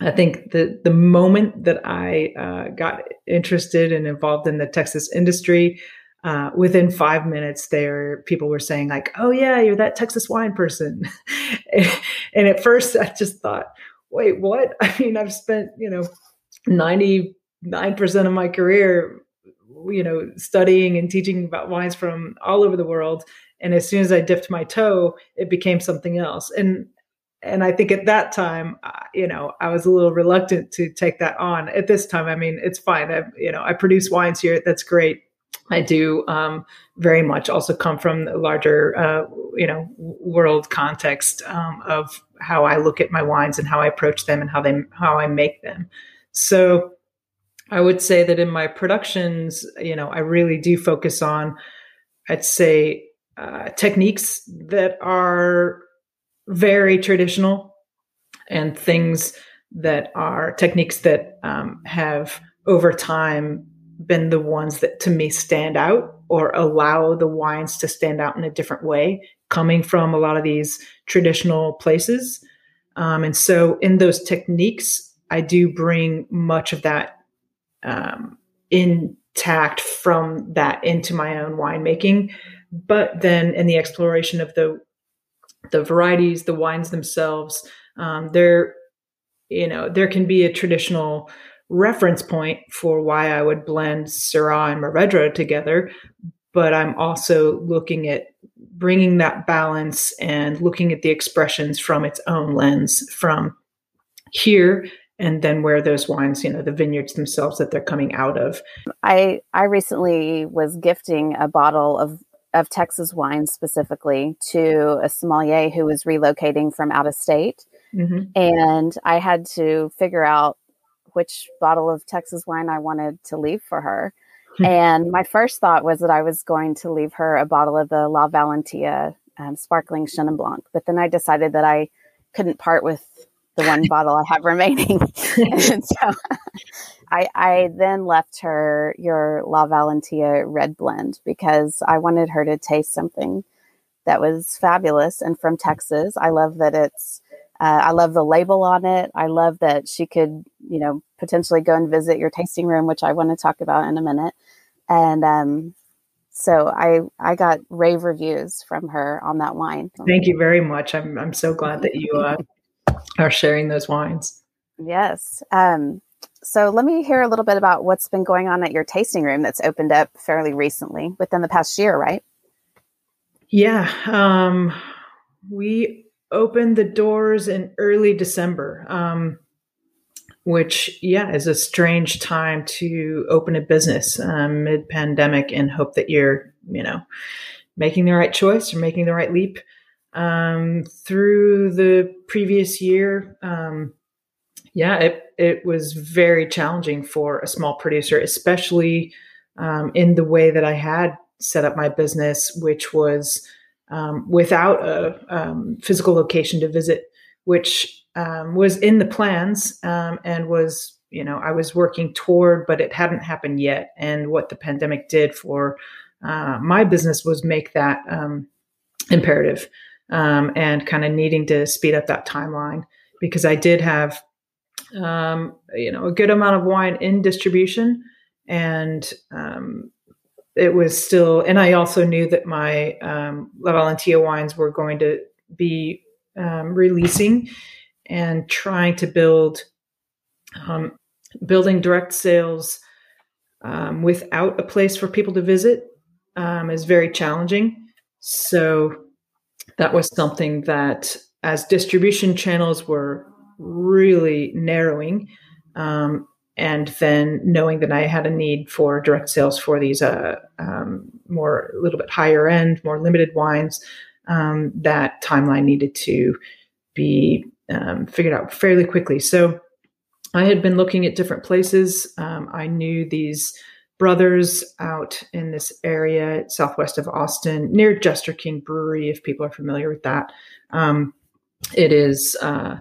I think the the moment that I uh, got interested and involved in the Texas industry, uh, within five minutes, there people were saying like, "Oh yeah, you're that Texas wine person," and at first I just thought, wait, what? I mean, I've spent, you know, 99% of my career, you know, studying and teaching about wines from all over the world. And as soon as I dipped my toe, it became something else. And and I think at that time, uh, you know, I was a little reluctant to take that on. At this time, I mean, it's fine. I, you know, I produce wines here. That's great. I do um, very much also come from the larger, uh, you know, world context um, of how I look at my wines and how I approach them and how they how I make them. So I would say that in my productions, you know, I really do focus on, I'd say, uh, techniques that are very traditional and things that are techniques that um, have over time been the ones that to me stand out or allow the wines to stand out in a different way coming from a lot of these traditional places. Um, and so in those techniques i do bring much of that um, intact from that into my own winemaking. But then in the exploration of the the varieties the wines themselves um, there you know there can be a traditional reference point for why I would blend Syrah and Mourvedre together. But I'm also looking at bringing that balance and looking at the expressions from its own lens from here and then where those wines you know the vineyards themselves that they're coming out of i i recently was gifting a bottle of of texas wine specifically to a sommelier who was relocating from out of state mm-hmm. and i had to figure out which bottle of Texas wine I wanted to leave for her. Hmm. and my first thought was that I was going to leave her a bottle of the La Valentia um, sparkling Chenin Blanc. But then I decided that I couldn't part with the one bottle I have remaining. and so I, I then left her your La Valentia red blend because I wanted her to taste something that was fabulous and from Texas. I love that it's, uh, I love the label on it. I love that she could, you know, potentially go and visit your tasting room, which I want to talk about in a minute. And um, so I I got rave reviews from her on that wine. Thank you very much. I'm I'm so glad that you uh, are sharing those wines. Yes. Um, so let me hear a little bit about what's been going on at your tasting room that's opened up fairly recently, within the past year, right? Yeah. Um, we opened the doors in early December, um, which, yeah, is a strange time to open a business um, mid pandemic and hope that you're, you know, making the right choice or making the right leap. Um, through the previous year, um, yeah, it, it was very challenging for a small producer, especially um, in the way that I had set up my business, which was um, without a um, physical location to visit, which um, was in the plans um, and was, you know, I was working toward, but it hadn't happened yet. And what the pandemic did for uh, my business was make that um, and kind of needing to speed up that timeline because I did have um, you know, a good amount of wine in distribution, and um, it was still. And I also knew that my um, La Valentia wines were going to be um, releasing and trying to build, um, building direct sales without a place for people to visit is very challenging. So that was something that, as distribution channels were really narrowing. Um, and then knowing that I had a need for direct sales for these uh, um, more a little bit higher end, more limited wines, um, that timeline needed to be um, figured out fairly quickly. So I had been looking at different places. Um, I knew these brothers out in this area southwest of Austin near Jester King Brewery, if people are familiar with that. Um, it is. Uh,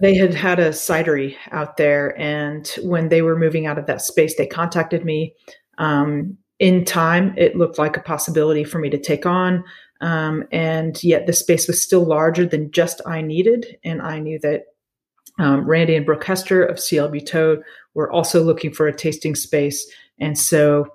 they had had a cidery out there and when they were moving out of that space they contacted me um, in time it looked like a possibility for me to take on um, and yet the space was still larger than just i needed and i knew that um, randy and brooke hester of CL Butaud were also looking for a tasting space and so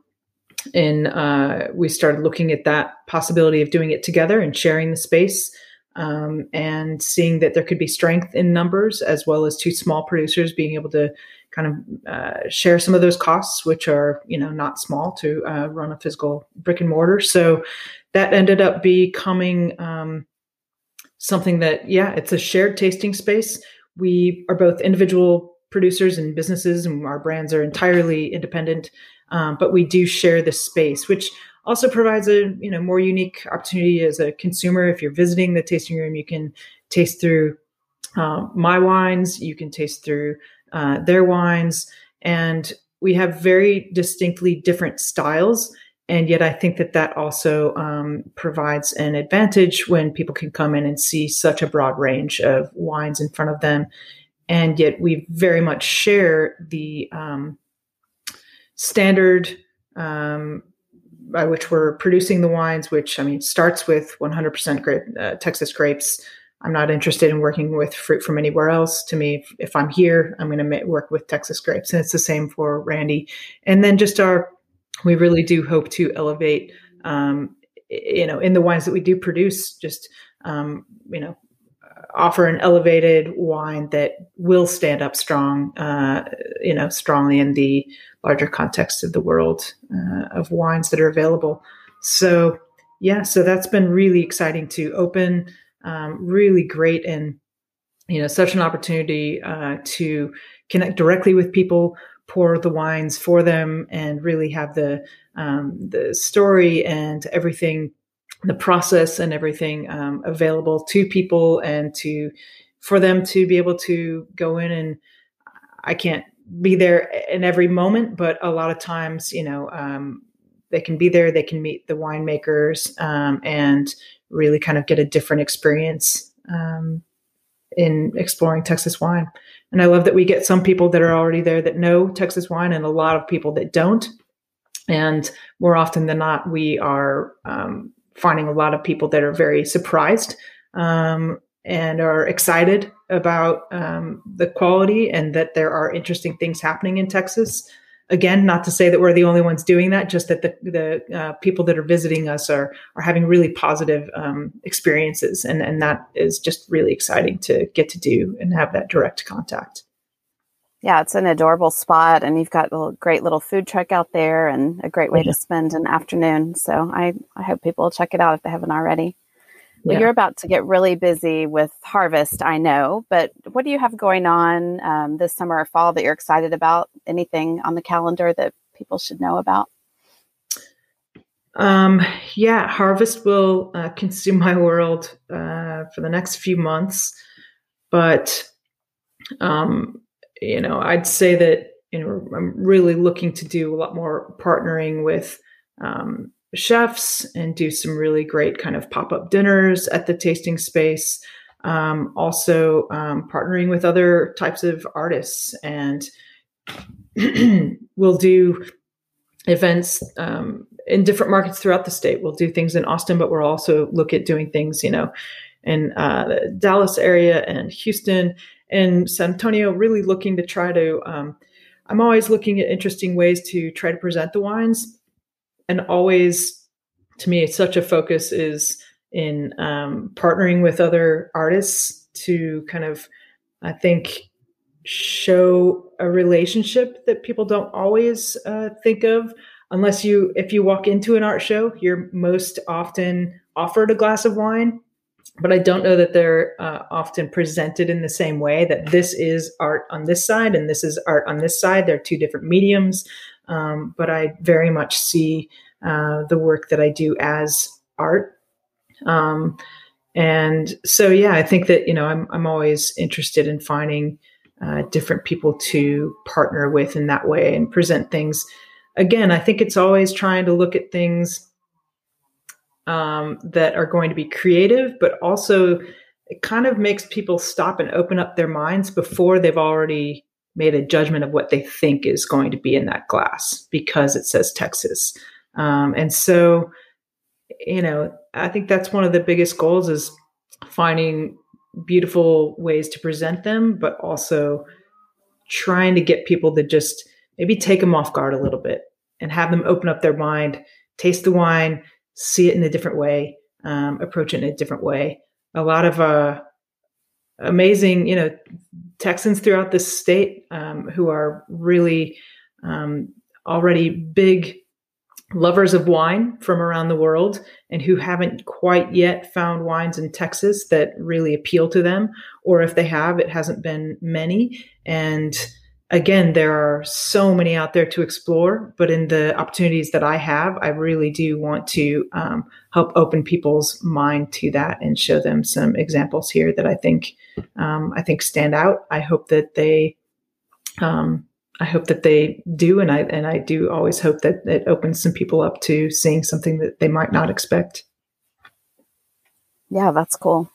in uh, we started looking at that possibility of doing it together and sharing the space um, and seeing that there could be strength in numbers as well as two small producers being able to kind of uh, share some of those costs, which are you know not small to uh, run a physical brick and mortar. So that ended up becoming um, something that yeah, it's a shared tasting space. We are both individual producers and businesses, and our brands are entirely independent. Um, but we do share this space, which also provides a you know more unique opportunity as a consumer. If you're visiting the tasting room, you can taste through uh, my wines, you can taste through uh, their wines, and we have very distinctly different styles. And yet, I think that that also um, provides an advantage when people can come in and see such a broad range of wines in front of them. And yet, we very much share the um, standard um, by which we're producing the wines, which I mean starts with 100% grape, uh, Texas grapes. I'm not interested in working with fruit from anywhere else. To me, if, if I'm here, I'm going to work with Texas grapes, and it's the same for Randy. And then just our, we really do hope to elevate, um, you know, in the wines that we do produce, just um, you know, offer an elevated wine that will stand up strong, uh, you know, strongly in the larger context of the world uh, of wines that are available. So, yeah, so that's been really exciting to open, um, really great, and you know, such an opportunity uh, to connect directly with people, pour the wines for them, and really have the um, the story and everything, the process and everything um, available to people, and to for them to be able to go in and I can't be there in every moment, but a lot of times, you know, um, they can be there, they can meet the winemakers um, and really kind of get a different experience um, in exploring Texas wine. And I love that we get some people that are already there that know Texas wine and a lot of people that don't. And more often than not, we are um, finding a lot of people that are very surprised um, and are excited about um, the quality and that there are interesting things happening in Texas. Again, not to say that we're the only ones doing that, just that the, the uh, people that are visiting us are are having really positive um, experiences, and and that is just really exciting to get to do and have that direct contact. Yeah, it's an adorable spot, and you've got a great little food truck out there, and a great way to spend an afternoon. So I I hope people will check it out if they haven't already. Well, yeah. you're about to get really busy with harvest, I know, but what do you have going on um, this summer or fall that you're excited about? Anything on the calendar that people should know about? Um, yeah, harvest will uh, consume my world uh, for the next few months, but um, you know, I'd say that you know I'm really looking to do a lot more partnering with um, chefs and do some really great kind of pop up dinners at the tasting space. Um, also, um, partnering with other types of artists, and we'll do events um, in different markets throughout the state. We'll do things in Austin, but we'll also look at doing things, you know, in uh, the Dallas area and Houston and San Antonio. Really looking to try to. Um, I'm always looking at interesting ways to try to present the wines and always to me such a focus is in um, partnering with other artists to kind of i think show a relationship that people don't always uh, think of. Unless you if you walk into an art show you're most often offered a glass of wine but i don't know that they're uh, often presented in the same way that this is art on this side and this is art on this side. They're two different mediums um, but I very much see uh, the work that I do as art. Um, and so, yeah, I think that you know I'm I'm always interested in finding uh, different people to partner with in that way and present things. Again, I think it's always trying to look at things um, that are going to be creative, but also it kind of makes people stop and open up their minds before they've already made a judgment of what they think is going to be in that glass because it says Texas. Um, and so, you know, I think that's one of the biggest goals is finding beautiful ways to present them, but also trying to get people to just maybe take them off guard a little bit and have them open up their mind, taste the wine, see it in a different way, um, approach it in a different way. A lot of uh, amazing, you know, Texans throughout the state um, who are really um, already big lovers of wine from around the world and who haven't quite yet found wines in Texas that really appeal to them. Or if they have, it hasn't been many. And again, there are so many out there to explore, but in the opportunities that I have, I really do want to um, help open people's mind to that and show them some examples here that I think um, I think stand out. I hope that they um, I hope that they do, and I and I do always hope that it opens some people up to seeing something that they might not expect. Yeah, that's cool.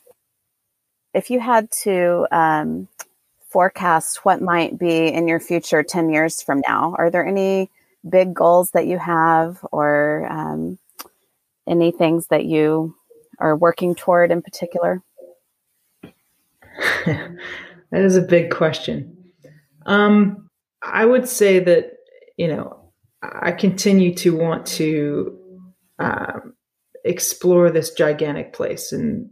If you had to um, forecast what might be in your future 10 years from now? Are there any big goals that you have or um, any things that you are working toward in particular? that is a big question. Um, I would say that, you know, I continue to want to um, explore this gigantic place. And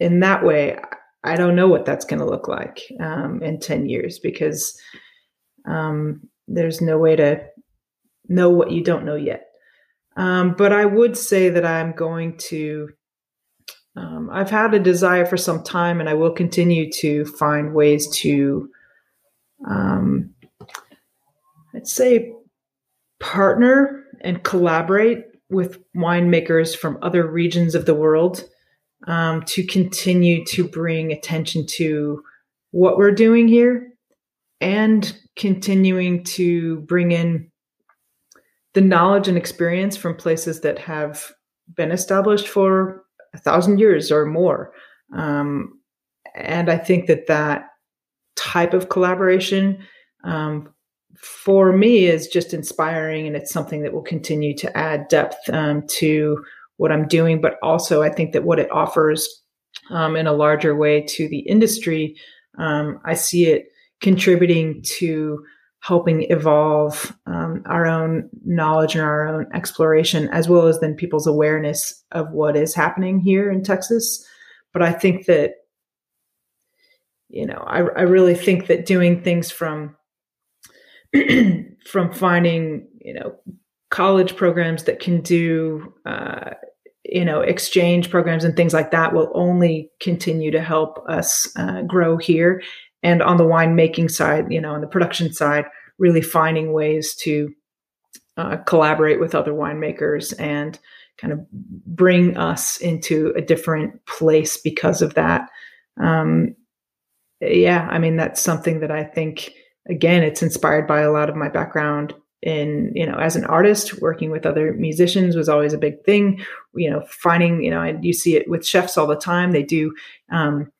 in that way, I don't know what that's going to look like um, in 10 years because um, there's no way to know what you don't know yet. Um, but I would say that I'm going to, um, I've had a desire for some time and I will continue to find ways to, um, I'd say, partner and collaborate with winemakers from other regions of the world um, to continue to bring attention to what we're doing here and continuing to bring in the knowledge and experience from places that have been established for a thousand years or more. Um, and I think that that type of collaboration um, for me is just inspiring and it's something that will continue to add depth um, to what I'm doing. But also, I think that what it offers um, in a larger way to the industry, um, I see it contributing to helping evolve um, our own knowledge and our own exploration, as well as then people's awareness of what is happening here in Texas. But I think that, you know, I, I really think that doing things from from finding, you know, college programs that can do, uh, you know, exchange programs and things like that will only continue to help us uh, grow here. And on the winemaking side, you know, on the production side, really finding ways to uh, collaborate with other winemakers and kind of bring us into a different place because of that. Um, yeah, I mean, that's something that I think again, it's inspired by a lot of my background in you know as an artist working with other musicians was always a big thing. You know finding you know and you see it with chefs all the time. They do um,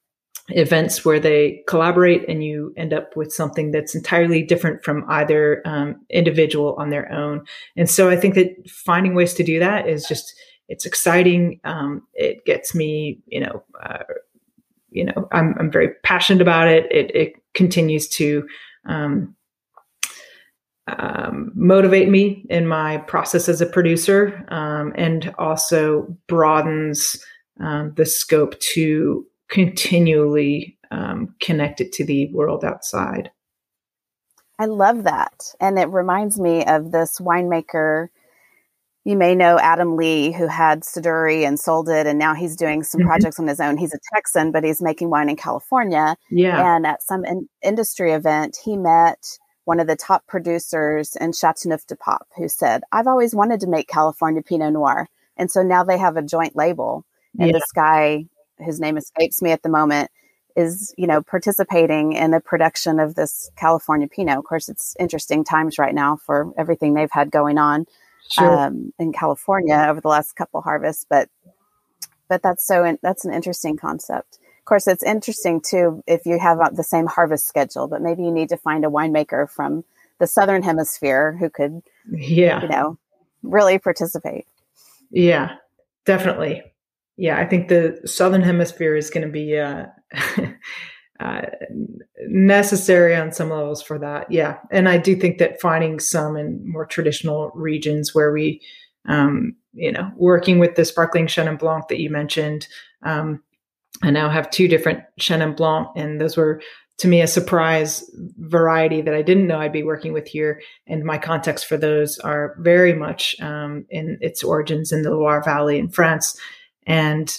events where they collaborate and you end up with something that's entirely different from either um, individual on their own. And so i think that finding ways to do that is just it's exciting. Um, it gets me you know uh, you know I'm, I'm very passionate about it. It, it continues to um, um, motivate me in my process as a producer um, and also broadens um, the scope to continually um, connect it to the world outside. I love that. And it reminds me of this winemaker. You may know Adam Lee, who had Siduri and sold it, and now he's doing some mm-hmm. projects on his own. He's a Texan, but he's making wine in California. Yeah. And at some in- industry event, he met one of the top producers in Chateauneuf du Pape, who said, I've always wanted to make California Pinot Noir. And so now they have a joint label. And yeah. this guy, his name escapes me at the moment, is, you know, participating in the production of this California Pinot. Of course, it's interesting times right now for everything they've had going on sure. um, in California over the last couple harvests. But but that's so in, that's an interesting concept course, it's interesting too if you have uh, the same harvest schedule, but maybe you need to find a winemaker from the southern hemisphere who could, yeah, you know, really participate. Yeah, definitely. Yeah, I think the southern hemisphere is going to be uh, uh, necessary on some levels for that. Yeah, and I do think that finding some in more traditional regions where we, um, you know, working with the sparkling Chenin Blanc that you mentioned. Um, I now have two different Chenin Blanc, and those were to me a surprise variety that I didn't know I'd be working with here. And my context for those are very much um, in its origins in the Loire Valley in France. And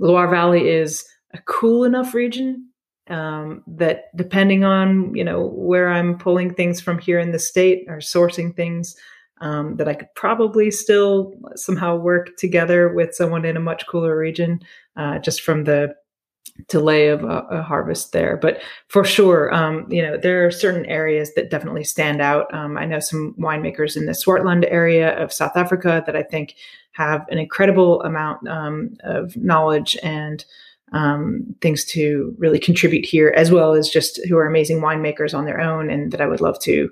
Loire Valley is a cool enough region um, that depending on you know where I'm pulling things from here in the state or sourcing things, um, that I could probably still somehow work together with someone in a much cooler region, uh, just from the delay of a, a harvest there. But for sure, um, you know, there are certain areas that definitely stand out. Um, I know some winemakers in the Swartland area of South Africa that I think have an incredible amount um, of knowledge and um, things to really contribute here, as well as just who are amazing winemakers on their own, and that I would love to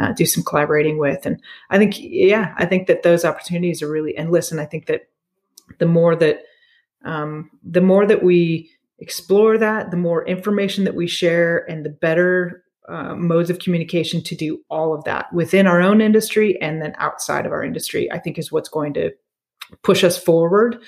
uh, do some collaborating with. And I think, yeah, I think that those opportunities are really endless. And I think that the more that um, the more that we explore that, the more information that we share, and the better uh, modes of communication to do all of that within our own industry and then outside of our industry, I think is what's going to push us forward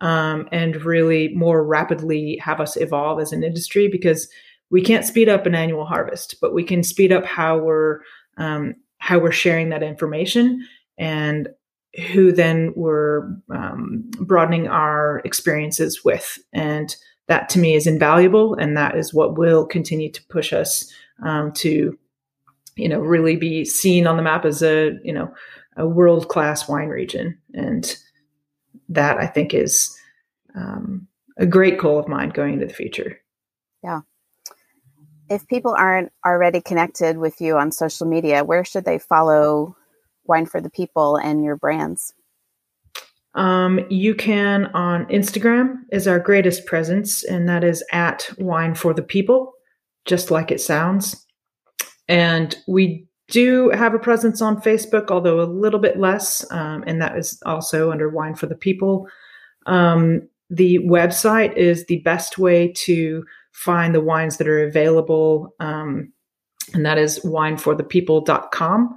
um, and really more rapidly have us evolve as an industry because we can't speed up an annual harvest, but we can speed up how we're um, how we're sharing that information and who then we're um, broadening our experiences with. And that to me is invaluable. And that is what will continue to push us um, to, you know, really be seen on the map as a, you know, a world class wine region. And that I think is um, a great goal of mine going into the future. Yeah if people aren't already connected with you on social media, where should they follow Wine for the People and your brands? Um, you can on Instagram is our greatest presence, and that is at Wine for the People, just like it sounds. And we do have a presence on Facebook, although a little bit less, um, and that is also under Wine for the People. Um, the website is the best way to find the wines that are available, um, and that is wineforthepeople.com.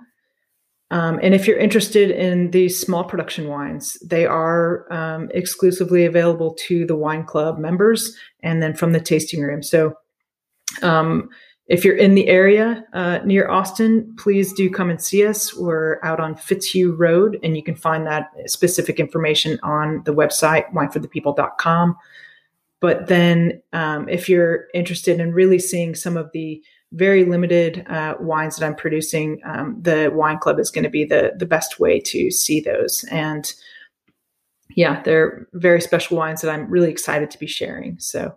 Um, and if you're interested in these small production wines, they are um, exclusively available to the wine club members and then from the tasting room. So um, if you're in the area uh, near Austin, please do come and see us. We're out on Fitzhugh Road, and you can find that specific information on the website, wineforthepeople.com. But then um, if you're interested in really seeing some of the very limited uh, wines that I'm producing, um, the wine club is going to be the the best way to see those. And yeah, they're very special wines that I'm really excited to be sharing. So,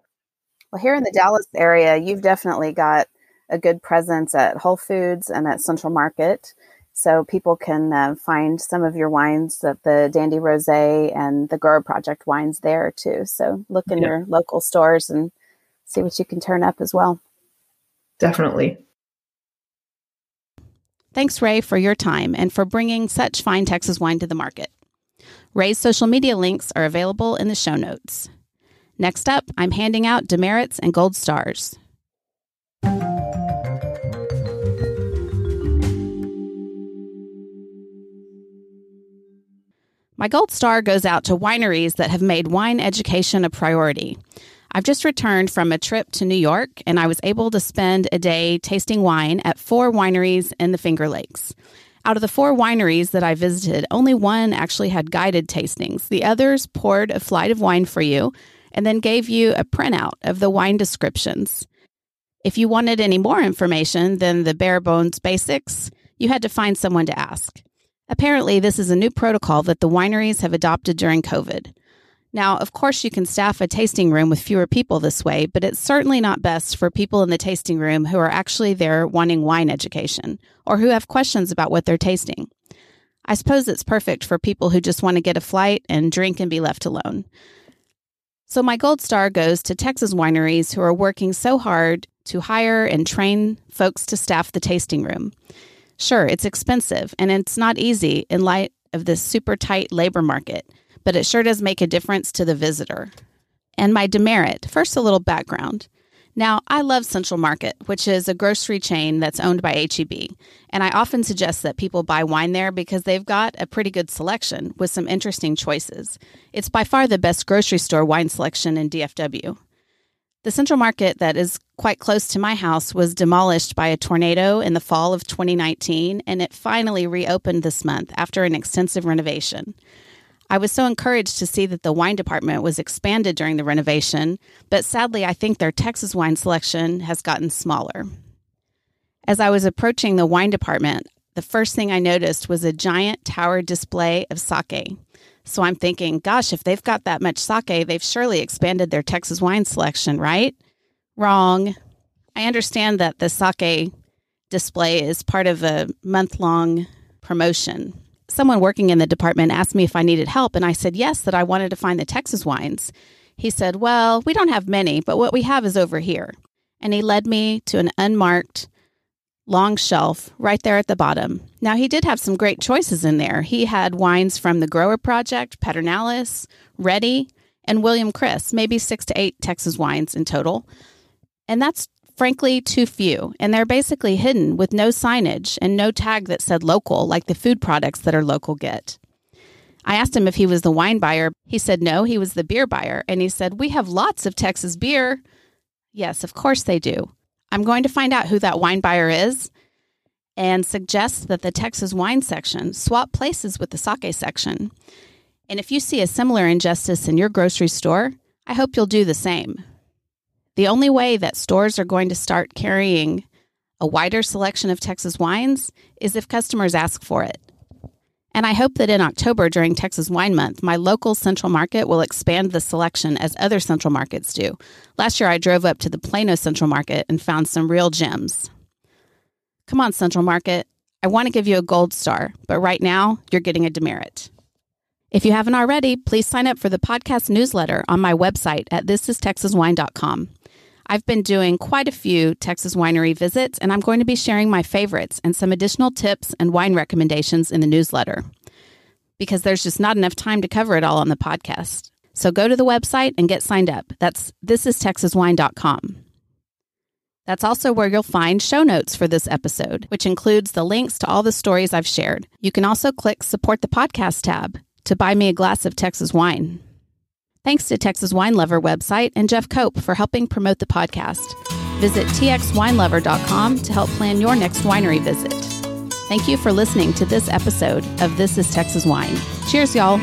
well, here in the Dallas area, you've definitely got a good presence at Whole Foods and at Central Market. So people can uh, find some of your wines at the Dandy Rosé and the Grower Project wines there too. So look in your local stores and see what you can turn up as well. Definitely. Thanks, Rae, for your time and for bringing such fine Texas wine to the market. Rae's social media links are available in the show notes. Next up, I'm handing out demerits and gold stars. My gold star goes out to wineries that have made wine education a priority. I've just returned from a trip to New York and I was able to spend a day tasting wine at four wineries in the Finger Lakes. Out of the four wineries that I visited, only one actually had guided tastings. The others poured a flight of wine for you and then gave you a printout of the wine descriptions. If you wanted any more information than the bare bones basics, you had to find someone to ask. Apparently, this is a new protocol that the wineries have adopted during COVID. Now, of course, you can staff a tasting room with fewer people this way, but it's certainly not best for people in the tasting room who are actually there wanting wine education or who have questions about what they're tasting. I suppose it's perfect for people who just want to get a flight and drink and be left alone. So, my gold star goes to Texas wineries who are working so hard to hire and train folks to staff the tasting room. Sure, it's expensive and it's not easy in light of this super tight labor market but it sure does make a difference to the visitor. And my demerit first, a little background. Now, I love Central Market, which is a grocery chain that's owned by HEB, and I often suggest that people buy wine there because they've got a pretty good selection with some interesting choices. It's by far the best grocery store wine selection in DFW. The Central Market that is quite close to my house was demolished by a tornado in the fall of 2019, and it finally reopened this month after an extensive renovation. I was so encouraged to see that the wine department was expanded during the renovation, but sadly, I think their Texas wine selection has gotten smaller. As I was approaching the wine department, the first thing I noticed was a giant tower display of sake. So I'm thinking, gosh, if they've got that much sake, they've surely expanded their Texas wine selection, right? Wrong. I understand that the sake display is part of a month long promotion someone working in the department asked me if I needed help, and I said yes, that I wanted to find the Texas wines. He said, Well, we don't have many, but what we have is over here. And he led me to an unmarked long shelf right there at the bottom. Now, he did have some great choices in there. He had wines from the Grower Project, Pedernales, Reddy, and William Chris, maybe six to eight Texas wines in total. And that's frankly too few, and they're basically hidden with no signage and no tag that said local, like the food products that are local get. I asked him if he was the wine buyer. He said no, he was the beer buyer. And he said, We have lots of Texas beer. Yes, of course they do. I'm going to find out who that wine buyer is and suggest that the Texas wine section swap places with the sake section. And if you see a similar injustice in your grocery store, I hope you'll do the same. The only way that stores are going to start carrying a wider selection of Texas wines is if customers ask for it. And I hope that in October during Texas Wine Month, my local Central Market will expand the selection as other Central Markets do. Last year, I drove up to the Plano Central Market and found some real gems. Come on, Central Market. I want to give you a gold star, but right now, you're getting a demerit. If you haven't already, please sign up for the podcast newsletter on my website at thisistexaswine.com. I've been doing quite a few Texas winery visits, and I'm going to be sharing my favorites and some additional tips and wine recommendations in the newsletter because there's just not enough time to cover it all on the podcast. So go to the website and get signed up. That's thisistexaswine.com. That's also where you'll find show notes for this episode, which includes the links to all the stories I've shared. You can also click Support the Podcast tab to buy me a glass of Texas wine. Thanks to Texas Wine Lover website and Jeff Cope for helping promote the podcast. Visit txwinelover.com to help plan your next winery visit. Thank you for listening to this episode of This is Texas Wine. Cheers, y'all.